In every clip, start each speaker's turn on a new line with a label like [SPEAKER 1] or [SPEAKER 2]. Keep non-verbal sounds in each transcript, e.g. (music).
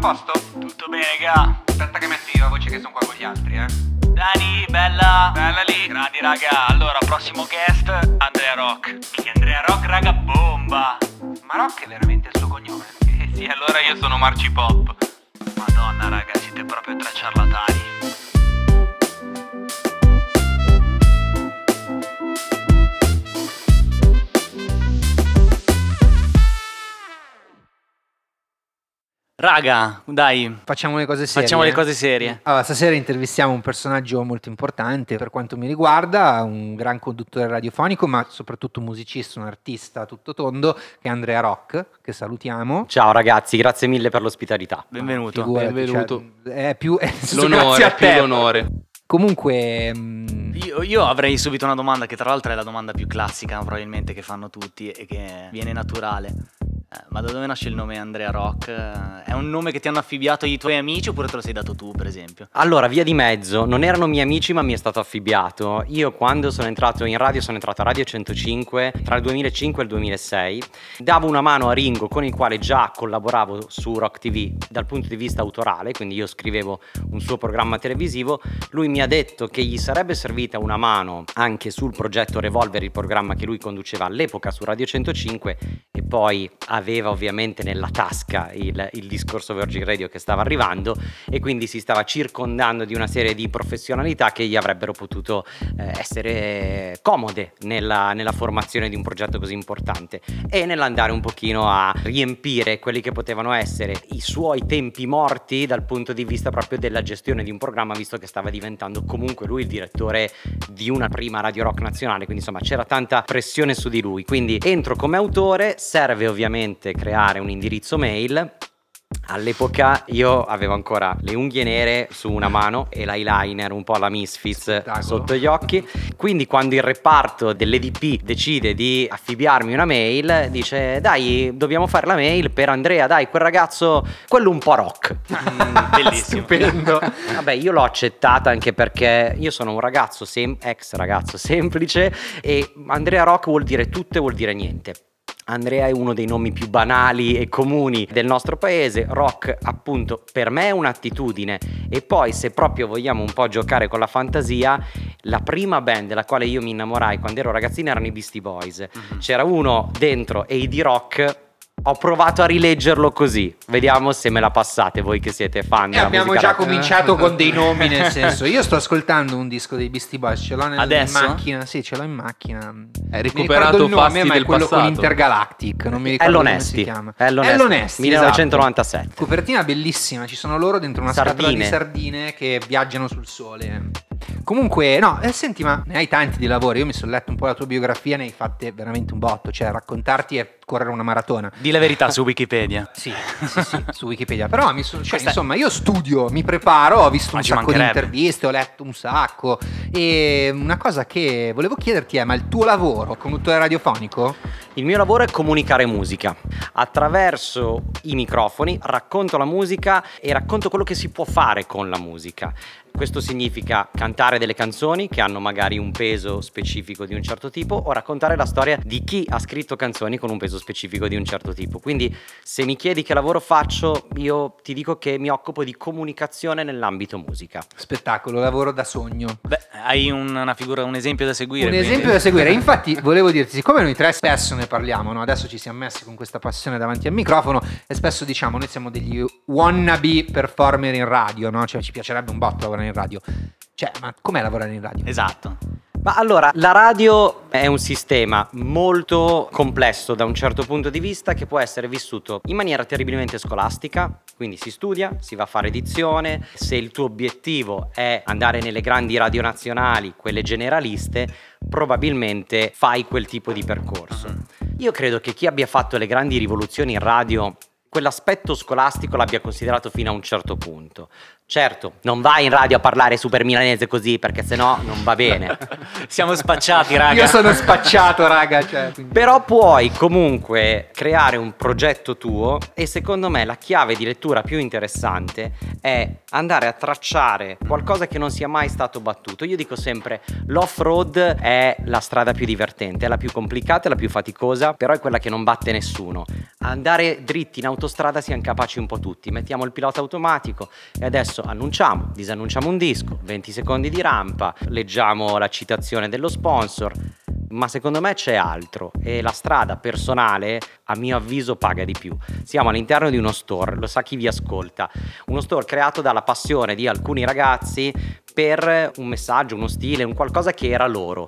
[SPEAKER 1] posto?
[SPEAKER 2] Tutto bene, ga?
[SPEAKER 1] Aspetta che metto io la voce che sono qua con gli altri, eh.
[SPEAKER 2] Dani, bella.
[SPEAKER 1] Bella lì.
[SPEAKER 2] Grandi, raga. Allora, prossimo guest, Andrea Rock. Che Andrea Rock, raga, bomba.
[SPEAKER 1] Ma Rock è veramente il suo cognome? Eh (laughs) sì, allora io sono Marci Pop.
[SPEAKER 2] Madonna, raga, siete proprio tre ciarlatani. Raga, dai,
[SPEAKER 3] Facciamo le cose serie.
[SPEAKER 2] facciamo le
[SPEAKER 3] eh?
[SPEAKER 2] cose serie.
[SPEAKER 3] Allora, stasera intervistiamo un personaggio molto importante per quanto mi riguarda, un gran conduttore radiofonico, ma soprattutto un musicista, un artista tutto tondo, che è Andrea Rock, che salutiamo.
[SPEAKER 4] Ciao ragazzi, grazie mille per l'ospitalità.
[SPEAKER 2] Benvenuto.
[SPEAKER 3] Figurati,
[SPEAKER 5] benvenuto.
[SPEAKER 3] cioè, è più, (laughs) è
[SPEAKER 5] L'onore,
[SPEAKER 3] a
[SPEAKER 5] più
[SPEAKER 3] te.
[SPEAKER 5] l'onore.
[SPEAKER 3] Comunque,
[SPEAKER 2] Io, io avrei subito una domanda che tra l'altro è la domanda più classica probabilmente che fanno tutti e che viene naturale. Eh, ma da dove nasce il nome Andrea Rock? Eh, È un nome che ti hanno affibbiato i tuoi amici oppure te lo sei dato tu, per esempio?
[SPEAKER 4] Allora, via di mezzo, non erano miei amici ma mi è stato affibbiato. Io quando sono entrato in radio, sono entrato a Radio 105 tra il 2005 e il 2006. Davo una mano a Ringo con il quale già collaboravo su Rock TV dal punto di vista autorale, quindi io scrivevo un suo programma televisivo. Lui mi ha detto che gli sarebbe servita una mano anche sul progetto Revolver, il programma che lui conduceva all'epoca su Radio 105 e poi aveva ovviamente nella tasca il, il discorso Virgin Radio che stava arrivando e quindi si stava circondando di una serie di professionalità che gli avrebbero potuto eh, essere comode nella, nella formazione di un progetto così importante e nell'andare un pochino a riempire quelli che potevano essere i suoi tempi morti dal punto di vista proprio della gestione di un programma visto che stava diventando comunque lui il direttore di una prima radio rock nazionale. Quindi insomma c'era tanta pressione su di lui. Quindi entro come autore serve ovviamente creare un indirizzo mail All'epoca io avevo ancora le unghie nere su una mano e l'eyeliner un po' alla Misfits
[SPEAKER 3] Spettacolo.
[SPEAKER 4] sotto gli occhi. Quindi quando il reparto dell'EDP decide di affibbiarmi una mail, dice dai dobbiamo fare la mail per Andrea, dai quel ragazzo, quello un po' rock.
[SPEAKER 2] Mm, bellissimo. (laughs)
[SPEAKER 3] stupendo.
[SPEAKER 4] Vabbè, io l'ho accettata anche perché io sono un ragazzo, sem- ex ragazzo semplice e Andrea Rock vuol dire tutto e vuol dire niente. Andrea è uno dei nomi più banali e comuni del nostro paese, rock appunto per me è un'attitudine e poi se proprio vogliamo un po' giocare con la fantasia, la prima band della quale io mi innamorai quando ero ragazzino erano i Beastie Boys. C'era uno dentro e i di rock. Ho provato a rileggerlo così. Vediamo se me la passate voi che siete fan
[SPEAKER 3] E
[SPEAKER 4] della
[SPEAKER 3] abbiamo già
[SPEAKER 4] rock.
[SPEAKER 3] cominciato con dei nomi, nel (laughs) senso, io sto ascoltando un disco dei Beastie Boys, ce l'ho nel- in macchina, sì, ce l'ho in macchina. Mi
[SPEAKER 5] recuperato
[SPEAKER 3] il nome, ma è quello con
[SPEAKER 5] passato.
[SPEAKER 3] Intergalactic, non mi ricordo
[SPEAKER 4] È
[SPEAKER 3] come si chiama.
[SPEAKER 4] È l'Onesti.
[SPEAKER 3] l'Onesti,
[SPEAKER 4] 1997.
[SPEAKER 3] esatto. Copertina bellissima, ci sono loro dentro una scatola
[SPEAKER 4] Sardine.
[SPEAKER 3] di sardine che viaggiano sul sole. Comunque, no, eh, senti, ma ne hai tanti di lavori. Io mi sono letto un po' la tua biografia, ne hai fatte veramente un botto, cioè raccontarti e correre una maratona.
[SPEAKER 2] Di la verità su Wikipedia. (laughs)
[SPEAKER 3] Sì, sì, sì, su Wikipedia. Però mi sono, cioè,
[SPEAKER 2] è-
[SPEAKER 3] insomma, io studio, mi preparo, ho visto
[SPEAKER 2] Ma
[SPEAKER 3] un
[SPEAKER 2] ci
[SPEAKER 3] sacco di interviste, ho letto un sacco. E una cosa che volevo chiederti è: ma il tuo lavoro, conduttore radiofonico?
[SPEAKER 4] Il mio lavoro è comunicare musica. Attraverso i microfoni racconto la musica e racconto quello che si può fare con la musica. Questo significa cantare delle canzoni che hanno magari un peso specifico di un certo tipo o raccontare la storia di chi ha scritto canzoni con un peso specifico di un certo tipo. Quindi se mi chiedi che lavoro faccio, io ti dico che mi occupo di comunicazione nell'ambito musica.
[SPEAKER 3] Spettacolo, lavoro da sogno.
[SPEAKER 2] Beh, hai un- una figura, un esempio da seguire.
[SPEAKER 3] Un
[SPEAKER 2] quindi.
[SPEAKER 3] esempio da seguire. (laughs) Infatti, volevo dirti, siccome noi tre spesso ne parliamo, no? adesso ci siamo messi con questa passione davanti al microfono e spesso diciamo: noi siamo degli wannabe performer in radio, no? Cioè, ci piacerebbe un botto lavorare in radio. Cioè, ma com'è lavorare in radio?
[SPEAKER 2] Esatto.
[SPEAKER 4] Ma allora, la radio è un sistema molto complesso da un certo punto di vista che può essere vissuto in maniera terribilmente scolastica, quindi si studia, si va a fare edizione, se il tuo obiettivo è andare nelle grandi radio nazionali, quelle generaliste, probabilmente fai quel tipo di percorso. Io credo che chi abbia fatto le grandi rivoluzioni in radio quell'aspetto scolastico l'abbia considerato fino a un certo punto. Certo, non vai in radio a parlare super milanese così perché sennò non va bene. (laughs)
[SPEAKER 2] Siamo spacciati, raga.
[SPEAKER 3] Io sono spacciato, raga. Cioè,
[SPEAKER 4] Però puoi comunque creare un progetto tuo e secondo me la chiave di lettura più interessante è andare a tracciare qualcosa che non sia mai stato battuto. Io dico sempre l'off-road è la strada più divertente, è la più complicata, è la più faticosa, però è quella che non batte nessuno. Andare dritti in autostrada siamo capaci un po' tutti. Mettiamo il pilota automatico e adesso annunciamo, disannunciamo un disco, 20 secondi di rampa, leggiamo la citazione dello sponsor. Ma secondo me c'è altro e la strada personale, a mio avviso, paga di più. Siamo all'interno di uno store, lo sa chi vi ascolta, uno store creato dalla passione di alcuni ragazzi per un messaggio, uno stile, un qualcosa che era loro.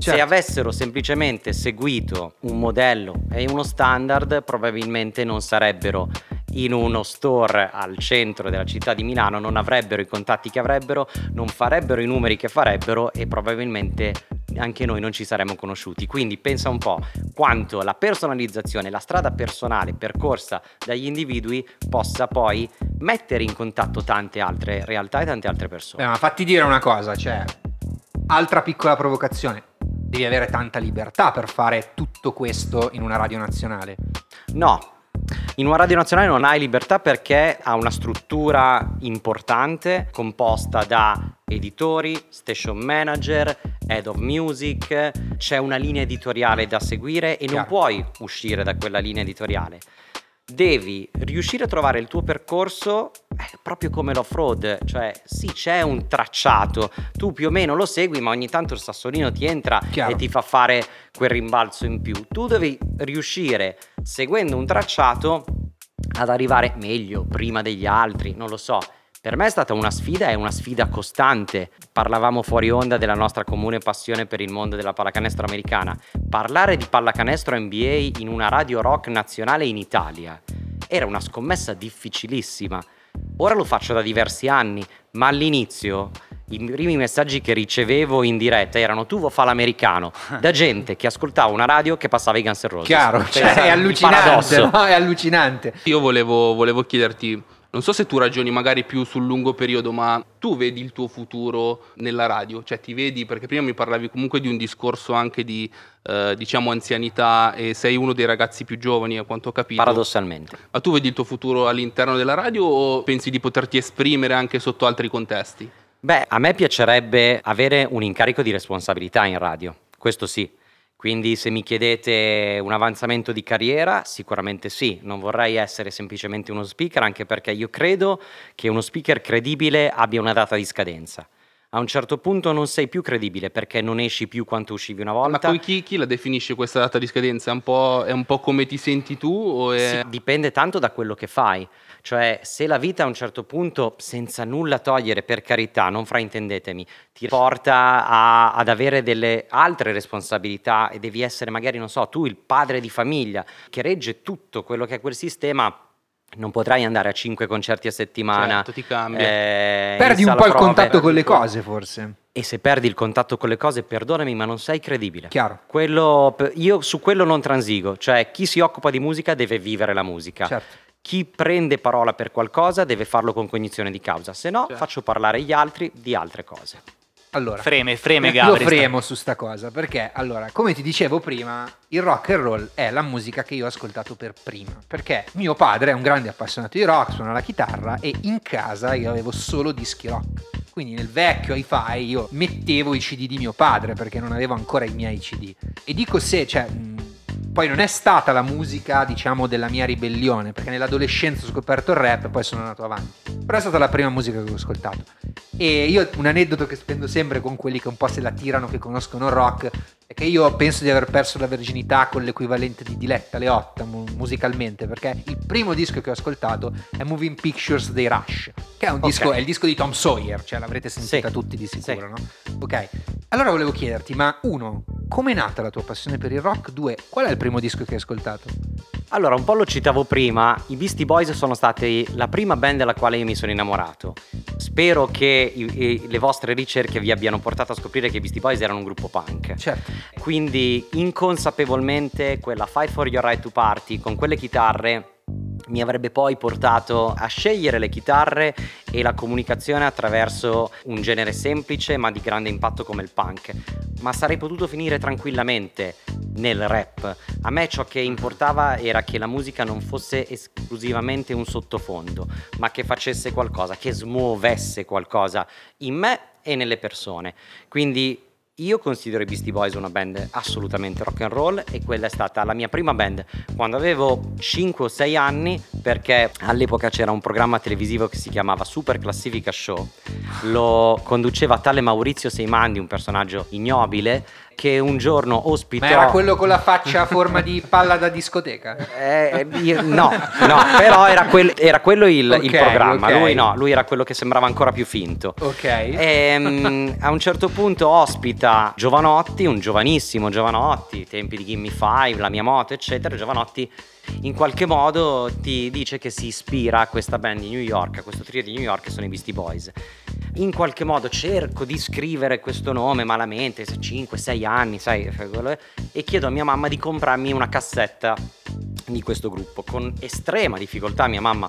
[SPEAKER 4] Se
[SPEAKER 3] Certo.
[SPEAKER 4] avessero semplicemente seguito un modello e uno standard, probabilmente non sarebbero in uno store al centro della città di Milano, non avrebbero i contatti che avrebbero, non farebbero i numeri che farebbero e probabilmente anche noi non ci saremmo conosciuti. Quindi pensa un po' quanto la personalizzazione, la strada personale percorsa dagli individui possa poi mettere in contatto tante altre realtà e tante altre persone.
[SPEAKER 3] Beh, ma fatti dire una cosa, cioè, altra piccola provocazione. Devi avere tanta libertà per fare tutto questo in una radio nazionale.
[SPEAKER 4] No, in una radio nazionale non hai libertà perché ha una struttura importante composta da editori, station manager, head of music, c'è una linea editoriale da seguire e non
[SPEAKER 3] Chiaro.
[SPEAKER 4] puoi uscire da quella linea editoriale. Devi riuscire a trovare il tuo percorso eh, proprio come l'off-road, cioè sì c'è un tracciato, tu più o meno lo segui ma ogni tanto il sassolino ti entra
[SPEAKER 3] Chiaro.
[SPEAKER 4] e ti fa fare quel rimbalzo in più. Tu devi riuscire, seguendo un tracciato, ad arrivare meglio, prima degli altri, non lo so. Per me è stata una sfida e una sfida costante. Parlavamo fuori onda della nostra comune passione per il mondo della pallacanestro americana. Parlare di pallacanestro NBA in una radio rock nazionale in Italia era una scommessa difficilissima. Ora lo faccio da diversi anni, ma all'inizio i primi messaggi che ricevevo in diretta erano tu vuoi fa l'americano da (laughs) gente che ascoltava una radio che passava i Guns N' Roses.
[SPEAKER 3] Chiaro, cioè, è allucinante, no? È allucinante.
[SPEAKER 5] Io volevo, volevo chiederti, non so se tu ragioni magari più sul lungo periodo, ma tu vedi il tuo futuro nella radio? Cioè ti vedi, perché prima mi parlavi comunque di un discorso anche di, eh, diciamo, anzianità e sei uno dei ragazzi più giovani a quanto ho capito.
[SPEAKER 4] Paradossalmente.
[SPEAKER 5] Ma tu vedi il tuo futuro all'interno della radio o pensi di poterti esprimere anche sotto altri contesti?
[SPEAKER 4] Beh, a me piacerebbe avere un incarico di responsabilità in radio, questo sì. Quindi se mi chiedete un avanzamento di carriera, sicuramente sì, non vorrei essere semplicemente uno speaker, anche perché io credo che uno speaker credibile abbia una data di scadenza. A un certo punto non sei più credibile perché non esci più quanto uscivi una
[SPEAKER 5] Ma
[SPEAKER 4] volta.
[SPEAKER 5] poi chi, chi la definisce questa data di scadenza? È un po', è un po' come ti senti tu? È...
[SPEAKER 4] Sì, dipende tanto da quello che fai. Cioè, se la vita a un certo punto, senza nulla togliere, per carità, non fraintendetemi, ti porta a- ad avere delle altre responsabilità e devi essere magari, non so, tu il padre di famiglia che regge tutto quello che è quel sistema, non potrai andare a cinque concerti a settimana.
[SPEAKER 5] Certo, ti cambia.
[SPEAKER 4] eh,
[SPEAKER 3] Perdi un po' il
[SPEAKER 4] prove.
[SPEAKER 3] contatto con le cose, forse.
[SPEAKER 4] E se perdi il contatto con le cose, perdonami, ma non sei credibile.
[SPEAKER 3] Chiaro.
[SPEAKER 4] Quello- io su quello non transigo, cioè chi si occupa di musica deve vivere la musica.
[SPEAKER 3] Certo.
[SPEAKER 4] Chi prende parola per qualcosa deve farlo con cognizione di causa, se no
[SPEAKER 5] Certo.
[SPEAKER 4] faccio parlare gli altri di altre cose.
[SPEAKER 3] Allora,
[SPEAKER 2] Freme, freme (laughs)
[SPEAKER 3] io
[SPEAKER 2] Gabri.
[SPEAKER 3] fremo su sta cosa perché, allora, come ti dicevo prima, il rock and roll è la musica che io ho ascoltato per prima. Perché mio padre è un grande appassionato di rock, suona la chitarra e in casa io avevo solo dischi rock. Quindi nel vecchio hi-fi io mettevo i CD di mio padre perché non avevo ancora i miei CD. E dico se, cioè, mh, poi non è stata la musica, diciamo, della mia ribellione, perché nell'adolescenza ho scoperto il rap e poi sono andato avanti. Però è stata la prima musica che ho ascoltato. E io un aneddoto che spendo sempre con quelli che un po' se la tirano, che conoscono rock, è che io penso di aver perso la virginità con l'equivalente di Diletta Leotta mu- musicalmente, perché il primo disco che ho ascoltato è Moving Pictures dei Rush, che è un disco, è il disco di Tom Sawyer, cioè l'avrete sentita
[SPEAKER 4] Sì.
[SPEAKER 3] tutti di sicuro,
[SPEAKER 4] Sì.
[SPEAKER 3] no? Ok. Allora volevo chiederti, ma uno, com'è nata la tua passione per il rock? Due, qual è il primo disco che hai ascoltato?
[SPEAKER 4] Allora, un po' lo citavo prima, i Beastie Boys sono stati la prima band della quale io mi sono innamorato. Spero che i- i- le vostre ricerche vi abbiano portato a scoprire che i Beastie Boys erano un gruppo punk.
[SPEAKER 3] Certo.
[SPEAKER 4] Quindi inconsapevolmente quella Fight for Your Right to Party con quelle chitarre mi avrebbe poi portato a scegliere le chitarre e la comunicazione attraverso un genere semplice ma di grande impatto come il punk. Ma sarei potuto finire tranquillamente nel rap. A me ciò che importava era che la musica non fosse esclusivamente un sottofondo, ma che facesse qualcosa, che smuovesse qualcosa in me e nelle persone. Quindi Io considero i Beastie Boys una band assolutamente rock and roll e quella è stata la mia prima band quando avevo 5 o 6 anni perché all'epoca c'era un programma televisivo che si chiamava Super Classifica Show. Lo conduceva tale Maurizio Seimandi, un personaggio ignobile che un giorno ospitò
[SPEAKER 3] Ma era quello con la faccia a forma di (laughs) palla da discoteca?
[SPEAKER 4] eh, io- no, no, però era, quel- era quello il, il
[SPEAKER 3] Ok,
[SPEAKER 4] programma.
[SPEAKER 3] ok.
[SPEAKER 4] Lui no, lui era quello che sembrava ancora più finto.
[SPEAKER 3] Ok.
[SPEAKER 4] Ehm, (laughs) a un certo punto ospita Giovanotti, un giovanissimo Giovanotti, tempi di Gimme Five, la mia moto, eccetera. Giovanotti in qualche modo ti dice che si ispira a questa band di New York, a questo trio di New York che sono i Beastie Boys. In qualche modo cerco di scrivere questo nome malamente, 5-6 anni, sai, e chiedo a mia mamma di comprarmi una cassetta di questo gruppo. Con estrema difficoltà mia mamma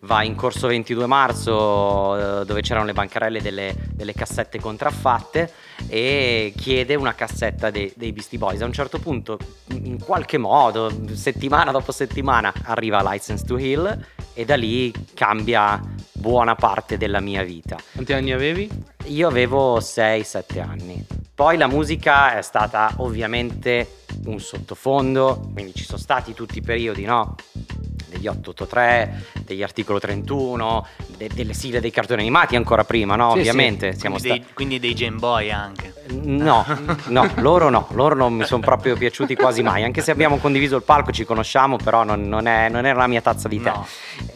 [SPEAKER 4] va in corso 22 marzo eh, dove c'erano le bancarelle delle, delle cassette contraffatte e chiede una cassetta dei, dei Beastie Boys. A un certo punto in qualche modo settimana dopo settimana arriva License to Heal e da lì cambia buona parte della mia vita
[SPEAKER 5] Quanti anni avevi?
[SPEAKER 4] io avevo 6-7 anni. Poi la musica è stata ovviamente un sottofondo, quindi ci sono stati tutti i periodi, no? Degli 883, degli articolo 31, de- delle sigle dei cartoni animati ancora prima, no?
[SPEAKER 3] Sì,
[SPEAKER 4] ovviamente
[SPEAKER 3] sì.
[SPEAKER 4] siamo
[SPEAKER 2] quindi,
[SPEAKER 4] stati...
[SPEAKER 2] dei, quindi dei Game Boy anche.
[SPEAKER 4] No, no, loro no, loro non mi sono proprio piaciuti quasi mai, anche se abbiamo condiviso il palco, ci conosciamo, però non, non è, non era la mia tazza di tè.
[SPEAKER 2] No.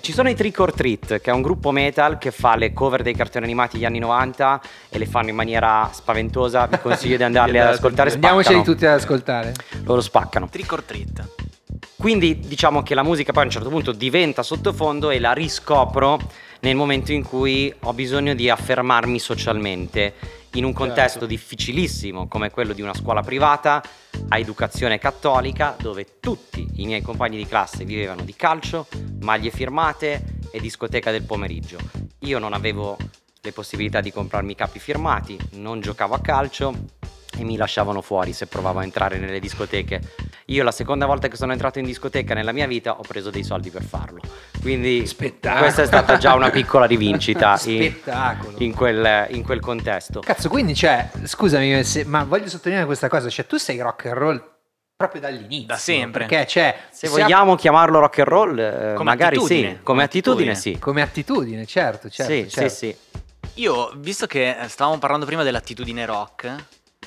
[SPEAKER 4] Ci sono i Trick or Treat, che è un gruppo metal che fa le cover dei cartoni animati degli anni 90 e le fanno in maniera spaventosa, vi consiglio di (laughs) andarli ad ascoltare,
[SPEAKER 3] Andiamoceli
[SPEAKER 4] spaccano.
[SPEAKER 3] tutti ad ascoltare.
[SPEAKER 4] Loro spaccano.
[SPEAKER 2] Trick or treat.
[SPEAKER 4] Quindi diciamo che la musica poi a un certo punto diventa sottofondo e la riscopro nel momento in cui ho bisogno di affermarmi socialmente in un contesto
[SPEAKER 5] Certo.
[SPEAKER 4] difficilissimo come quello di una scuola privata a educazione cattolica dove tutti i miei compagni di classe vivevano di calcio, maglie firmate e discoteca del pomeriggio. Io non avevo le possibilità di comprarmi capi firmati, non giocavo a calcio e mi lasciavano fuori se provavo a entrare nelle discoteche. Io la seconda volta che sono entrato in discoteca nella mia vita ho preso dei soldi per farlo. Quindi
[SPEAKER 3] Spettacolo.
[SPEAKER 4] questa è stata già una piccola rivincita (laughs) in,
[SPEAKER 3] Spettacolo.
[SPEAKER 4] in quel, in quel contesto.
[SPEAKER 3] Cazzo, quindi cioè, scusami, se- ma voglio sottolineare questa cosa, cioè tu sei rock and roll proprio dall'inizio.
[SPEAKER 2] Da sempre.
[SPEAKER 3] Perché c'è...
[SPEAKER 4] Se vogliamo chiamarlo rock and roll, eh,
[SPEAKER 2] Come
[SPEAKER 4] magari sì,
[SPEAKER 2] attitudine.
[SPEAKER 4] come
[SPEAKER 2] Come
[SPEAKER 4] attitudine
[SPEAKER 2] attitudine.
[SPEAKER 4] sì.
[SPEAKER 3] Come attitudine, certo, certo.
[SPEAKER 4] sì,
[SPEAKER 3] certo.
[SPEAKER 4] sì, sì.
[SPEAKER 2] Io, visto che stavamo parlando prima dell'attitudine rock,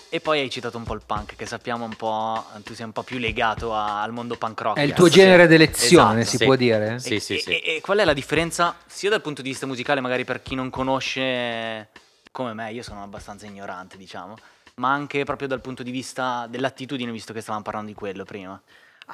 [SPEAKER 2] e poi hai citato un po' il punk, che sappiamo un po', tu sei un po' più legato a- al mondo punk rock.
[SPEAKER 3] È il tuo
[SPEAKER 2] Sì.
[SPEAKER 3] genere d'elezione,
[SPEAKER 2] Esatto.
[SPEAKER 3] si
[SPEAKER 4] Sì.
[SPEAKER 3] può dire?
[SPEAKER 4] Sì,
[SPEAKER 2] e,
[SPEAKER 4] sì,
[SPEAKER 2] e-
[SPEAKER 4] sì.
[SPEAKER 2] E, e qual è la differenza, sia dal punto di vista musicale, magari per chi non conosce come me, io sono abbastanza ignorante, diciamo, ma anche proprio dal punto di vista dell'attitudine, visto che stavamo parlando di quello prima.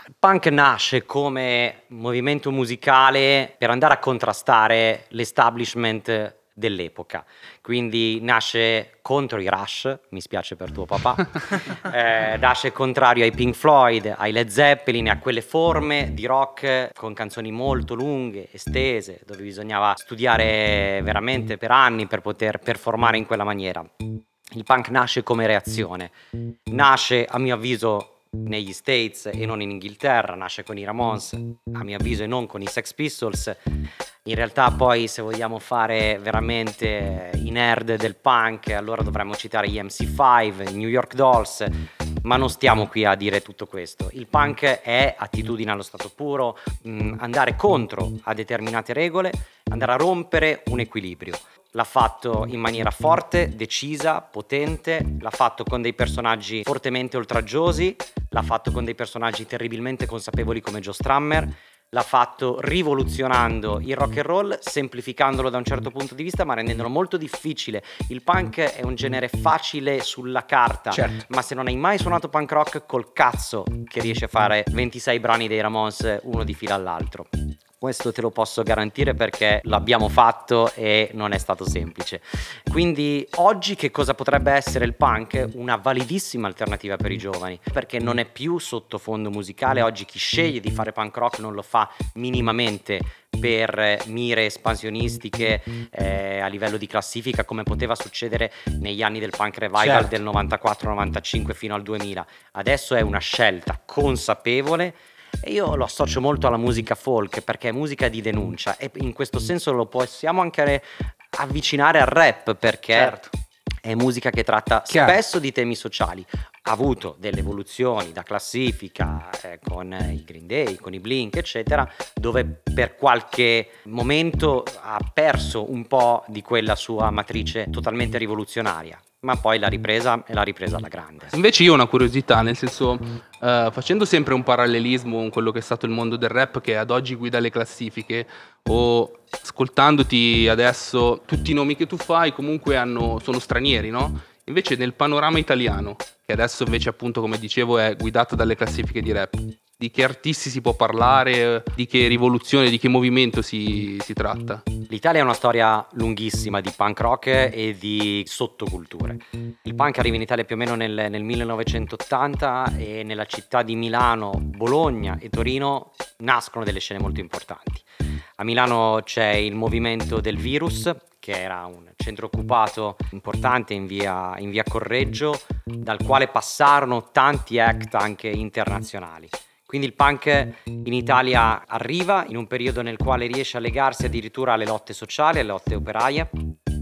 [SPEAKER 4] Il punk nasce come movimento musicale per andare a contrastare l'establishment dell'epoca. Quindi nasce contro i Rush, mi spiace per tuo papà, (laughs) eh, nasce contrario ai Pink Floyd, ai Led Zeppelin, a quelle forme di rock con canzoni molto lunghe, estese, dove bisognava studiare veramente per anni per poter performare in quella maniera. Il punk nasce come reazione, nasce a mio avviso negli States e non in Inghilterra, nasce con i Ramones, a mio avviso e non con i Sex Pistols. In realtà poi se vogliamo fare veramente i nerd del punk, allora dovremmo citare gli MC5, i New York Dolls, ma non stiamo qui a dire tutto questo. Il punk è attitudine allo stato puro, mh, andare contro a determinate regole, andare a rompere un equilibrio. L'ha fatto in maniera forte, decisa, potente, l'ha fatto con dei personaggi fortemente oltraggiosi, l'ha fatto con dei personaggi terribilmente consapevoli come Joe Strummer, l'ha fatto rivoluzionando il rock and roll, semplificandolo da un certo punto di vista, ma rendendolo molto difficile. Il punk è un genere facile sulla carta,
[SPEAKER 3] Certo.
[SPEAKER 4] ma se non hai mai suonato punk rock, col cazzo che riesci a fare 26 brani dei Ramones uno di fila all'altro. Questo te lo posso garantire perché l'abbiamo fatto e non è stato semplice. Quindi oggi che cosa potrebbe essere il punk? Una validissima alternativa per i giovani, perché non è più sottofondo musicale, oggi chi sceglie di fare punk rock non lo fa minimamente per mire espansionistiche eh, a livello di classifica come poteva succedere negli anni del punk revival
[SPEAKER 3] Certo.
[SPEAKER 4] del 94-95 fino al 2000. Adesso è una scelta consapevole e io lo associo molto alla musica folk perché è musica di denuncia e in questo senso lo possiamo anche avvicinare al rap perché
[SPEAKER 2] Certo.
[SPEAKER 4] è musica che tratta
[SPEAKER 3] Chiaro.
[SPEAKER 4] spesso di temi sociali. Ha avuto delle evoluzioni da classifica eh, con i Green Day, con i Blink, eccetera, dove per qualche momento ha perso un po' di quella sua matrice totalmente rivoluzionaria, ma poi l'ha ripresa e l'ha ripresa alla grande.
[SPEAKER 5] Invece io ho una curiosità, nel senso, eh, facendo sempre un parallelismo con quello che è stato il mondo del rap che ad oggi guida le classifiche, o ascoltandoti adesso, tutti i nomi che tu fai comunque hanno- sono stranieri, no? Invece nel panorama italiano, che adesso invece appunto come dicevo è guidato dalle classifiche di rap, di che artisti si può parlare, di che rivoluzione, di che movimento si, si tratta?
[SPEAKER 4] L'Italia è una storia lunghissima di punk rock e di sottoculture. Il punk arriva in Italia più o meno nel, nel 1980 e nella città di Milano, Bologna e Torino nascono delle scene molto importanti. A Milano c'è il movimento del Virus, che era un centro occupato importante in via, in via Correggio, dal quale passarono tanti act anche internazionali. Quindi il punk in Italia arriva in un periodo nel quale riesce a legarsi addirittura alle lotte sociali, alle lotte operaie,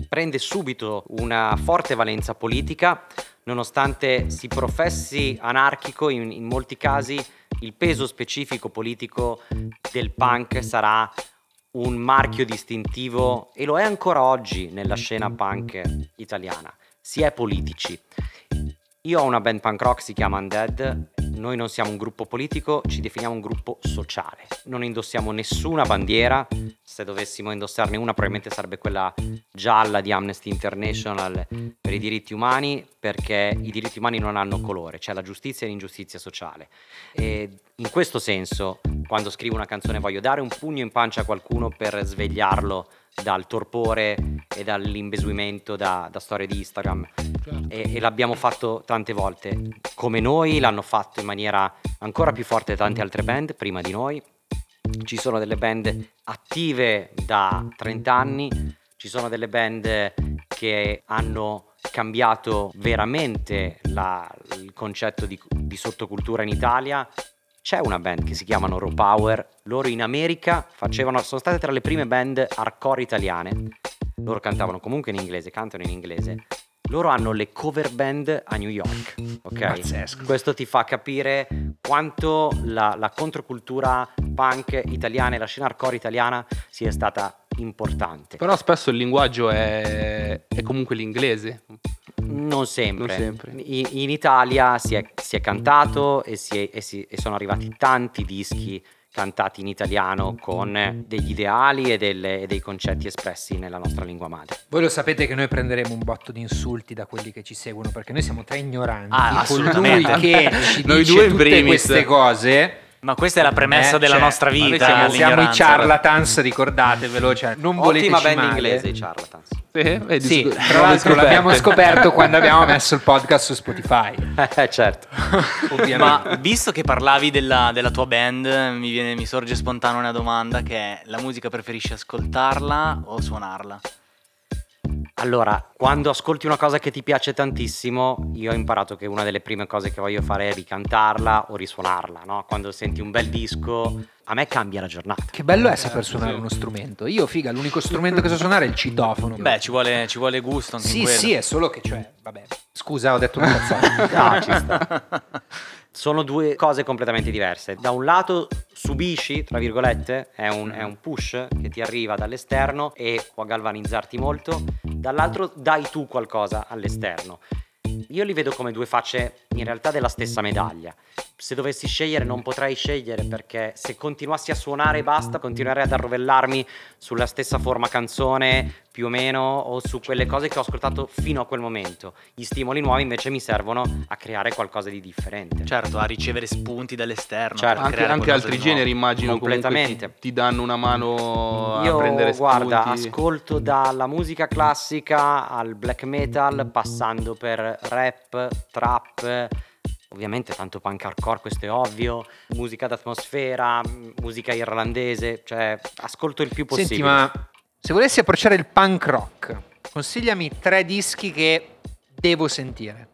[SPEAKER 4] prende subito una forte valenza politica, nonostante si professi anarchico, in, in molti casi il peso specifico politico del punk sarà un marchio distintivo e lo è ancora oggi nella scena punk italiana. Si è politici. Io ho una band punk rock, si chiama Undead. Noi non siamo un gruppo politico, ci definiamo un gruppo sociale. Non indossiamo nessuna bandiera. Se dovessimo indossarne una, probabilmente sarebbe quella gialla di Amnesty International per i diritti umani, perché i diritti umani non hanno colore, c'è la giustizia e l'ingiustizia sociale. E in questo senso, quando scrivo una canzone, voglio dare un pugno in pancia a qualcuno per svegliarlo dal torpore e dall'imbesuimento da, da storie di Instagram e, e l'abbiamo fatto tante volte come noi, l'hanno fatto in maniera ancora più forte tante altre band prima di noi. Ci sono delle band attive da 30 anni, ci sono delle band che hanno cambiato veramente la- il concetto di, di sottocultura in Italia. C'è una band che si chiamano Raw Power, loro in America facevano, sono state tra le prime band hardcore italiane, loro cantavano comunque in inglese, cantano in inglese. Loro hanno le cover band a New York, ok?
[SPEAKER 3] Pazzesco.
[SPEAKER 4] Questo ti fa capire quanto la, la controcultura punk italiana e la scena hardcore italiana sia stata importante.
[SPEAKER 5] Però spesso il linguaggio è, è comunque l'inglese.
[SPEAKER 4] Non sempre.
[SPEAKER 5] Non sempre.
[SPEAKER 4] In, in Italia si è, si è cantato e, si è- e si- e sono arrivati tanti dischi cantati in italiano con degli ideali e, delle- e dei concetti espressi nella nostra lingua madre.
[SPEAKER 3] Voi lo sapete che noi prenderemo un botto di insulti da quelli che ci seguono perché noi siamo tre ignoranti.
[SPEAKER 2] Ah, assolutamente.
[SPEAKER 3] che ci
[SPEAKER 5] Noi
[SPEAKER 3] dice
[SPEAKER 5] due in
[SPEAKER 3] tutte
[SPEAKER 5] primis.
[SPEAKER 3] queste cose
[SPEAKER 2] Ma questa è la premessa
[SPEAKER 3] Eh,
[SPEAKER 2] della
[SPEAKER 3] cioè,
[SPEAKER 2] nostra
[SPEAKER 5] ma noi
[SPEAKER 2] vita.
[SPEAKER 5] siamo-
[SPEAKER 3] siamo i charlatans, ricordatevelo. Cioè, non
[SPEAKER 4] Ottima band
[SPEAKER 3] male.
[SPEAKER 4] inglese, i Charlatans.
[SPEAKER 5] Eh, vedi,
[SPEAKER 3] Sì, tra l'altro l'abbiamo (laughs) scoperto quando abbiamo messo il podcast su Spotify. (laughs)
[SPEAKER 4] Eh, certo. (laughs)
[SPEAKER 3] Ovviamente.
[SPEAKER 2] Ma visto che parlavi della, della tua band, mi, viene- mi sorge spontanea una domanda che è la musica preferisci ascoltarla o suonarla?
[SPEAKER 4] Allora, quando ascolti una cosa che ti piace tantissimo, io ho imparato che una delle prime cose che voglio fare è ricantarla o risuonarla, no? Quando senti un bel disco, a me cambia la giornata.
[SPEAKER 3] Che bello è saper suonare uno strumento. Io, figa, l'unico strumento che so suonare è il citofono.
[SPEAKER 2] Beh, ci vuole, ci vuole gusto anche in
[SPEAKER 3] sì,
[SPEAKER 2] quello.
[SPEAKER 3] sì, è solo che, cioè, vabbè. Scusa, ho detto una (laughs) cazzata.
[SPEAKER 4] No, ci sta. (laughs) Sono due cose completamente diverse. Da un lato subisci, tra virgolette, è un, è un push che ti arriva dall'esterno e può galvanizzarti molto, dall'altro dai tu qualcosa all'esterno. Io li vedo come due facce in realtà della stessa medaglia. Se dovessi scegliere non potrei scegliere perché se continuassi a suonare e basta continuerei ad arrovellarmi sulla stessa forma canzone più o meno o su quelle cose che ho ascoltato fino a quel momento. Gli stimoli nuovi invece mi servono a creare qualcosa di differente.
[SPEAKER 2] Certo, a ricevere spunti dall'esterno.
[SPEAKER 4] Certo.
[SPEAKER 5] Anche,
[SPEAKER 2] creare
[SPEAKER 5] anche altri generi immagino
[SPEAKER 4] Completamente.
[SPEAKER 5] ti, ti danno una mano a
[SPEAKER 4] Io
[SPEAKER 5] prendere spunti.
[SPEAKER 4] guarda, ascolto dalla musica classica al black metal, passando per rap, trap, ovviamente tanto punk hardcore, questo è ovvio, musica d'atmosfera, musica irlandese, cioè ascolto il più possibile.
[SPEAKER 3] Senti, ma se volessi approcciare il punk rock, consigliami tre dischi che devo sentire.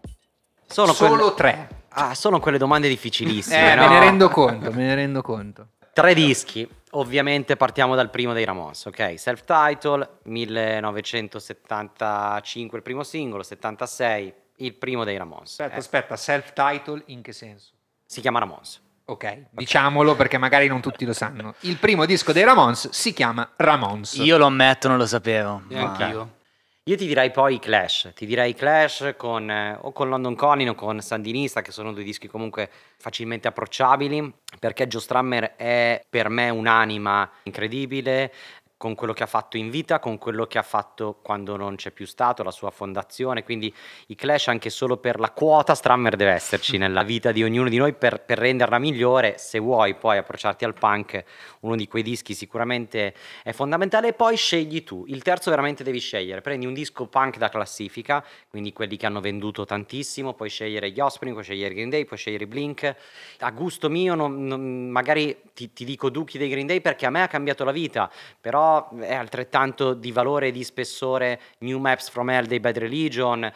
[SPEAKER 4] sono
[SPEAKER 3] Solo
[SPEAKER 4] quelle-
[SPEAKER 3] tre.
[SPEAKER 4] Ah, sono quelle domande difficilissime,
[SPEAKER 3] Eh,
[SPEAKER 4] no?
[SPEAKER 3] me ne rendo conto, me ne rendo conto.
[SPEAKER 4] Tre dischi. Ovviamente partiamo dal primo dei Ramones, ok? Self-title, 1975 il primo singolo, 76 il primo dei Ramones.
[SPEAKER 3] Aspetta,
[SPEAKER 4] Eh,
[SPEAKER 3] aspetta, self-title in che senso?
[SPEAKER 4] si chiama Ramones.
[SPEAKER 3] Ok, diciamolo perché magari non tutti lo sanno. Il primo disco dei Ramones si chiama Ramones.
[SPEAKER 2] Io lo ammetto, non lo sapevo.
[SPEAKER 5] E
[SPEAKER 2] ma-
[SPEAKER 5] anch'io.
[SPEAKER 4] Io ti direi poi Clash, ti direi Clash con, eh, o con London Calling o con Sandinista, che sono due dischi comunque facilmente approcciabili, perché Joe Strummer è per me un'anima incredibile, con quello che ha fatto in vita, con quello che ha fatto quando non c'è più stato, la sua fondazione, quindi i Clash anche solo per la quota Strummer deve esserci (laughs) nella vita di ognuno di noi per, per renderla migliore, se vuoi poi approcciarti al punk, uno di quei dischi sicuramente è fondamentale e poi scegli tu, il terzo veramente devi scegliere, prendi un disco punk da classifica, quindi quelli che hanno venduto tantissimo, puoi scegliere gli Offspring, puoi scegliere Green Day, puoi scegliere Blink, a gusto mio non- non- magari ti, ti dico Duchi dei Green Day perché a me ha cambiato la vita, però è altrettanto di valore e di spessore New Maps from Hell dei Bad Religion,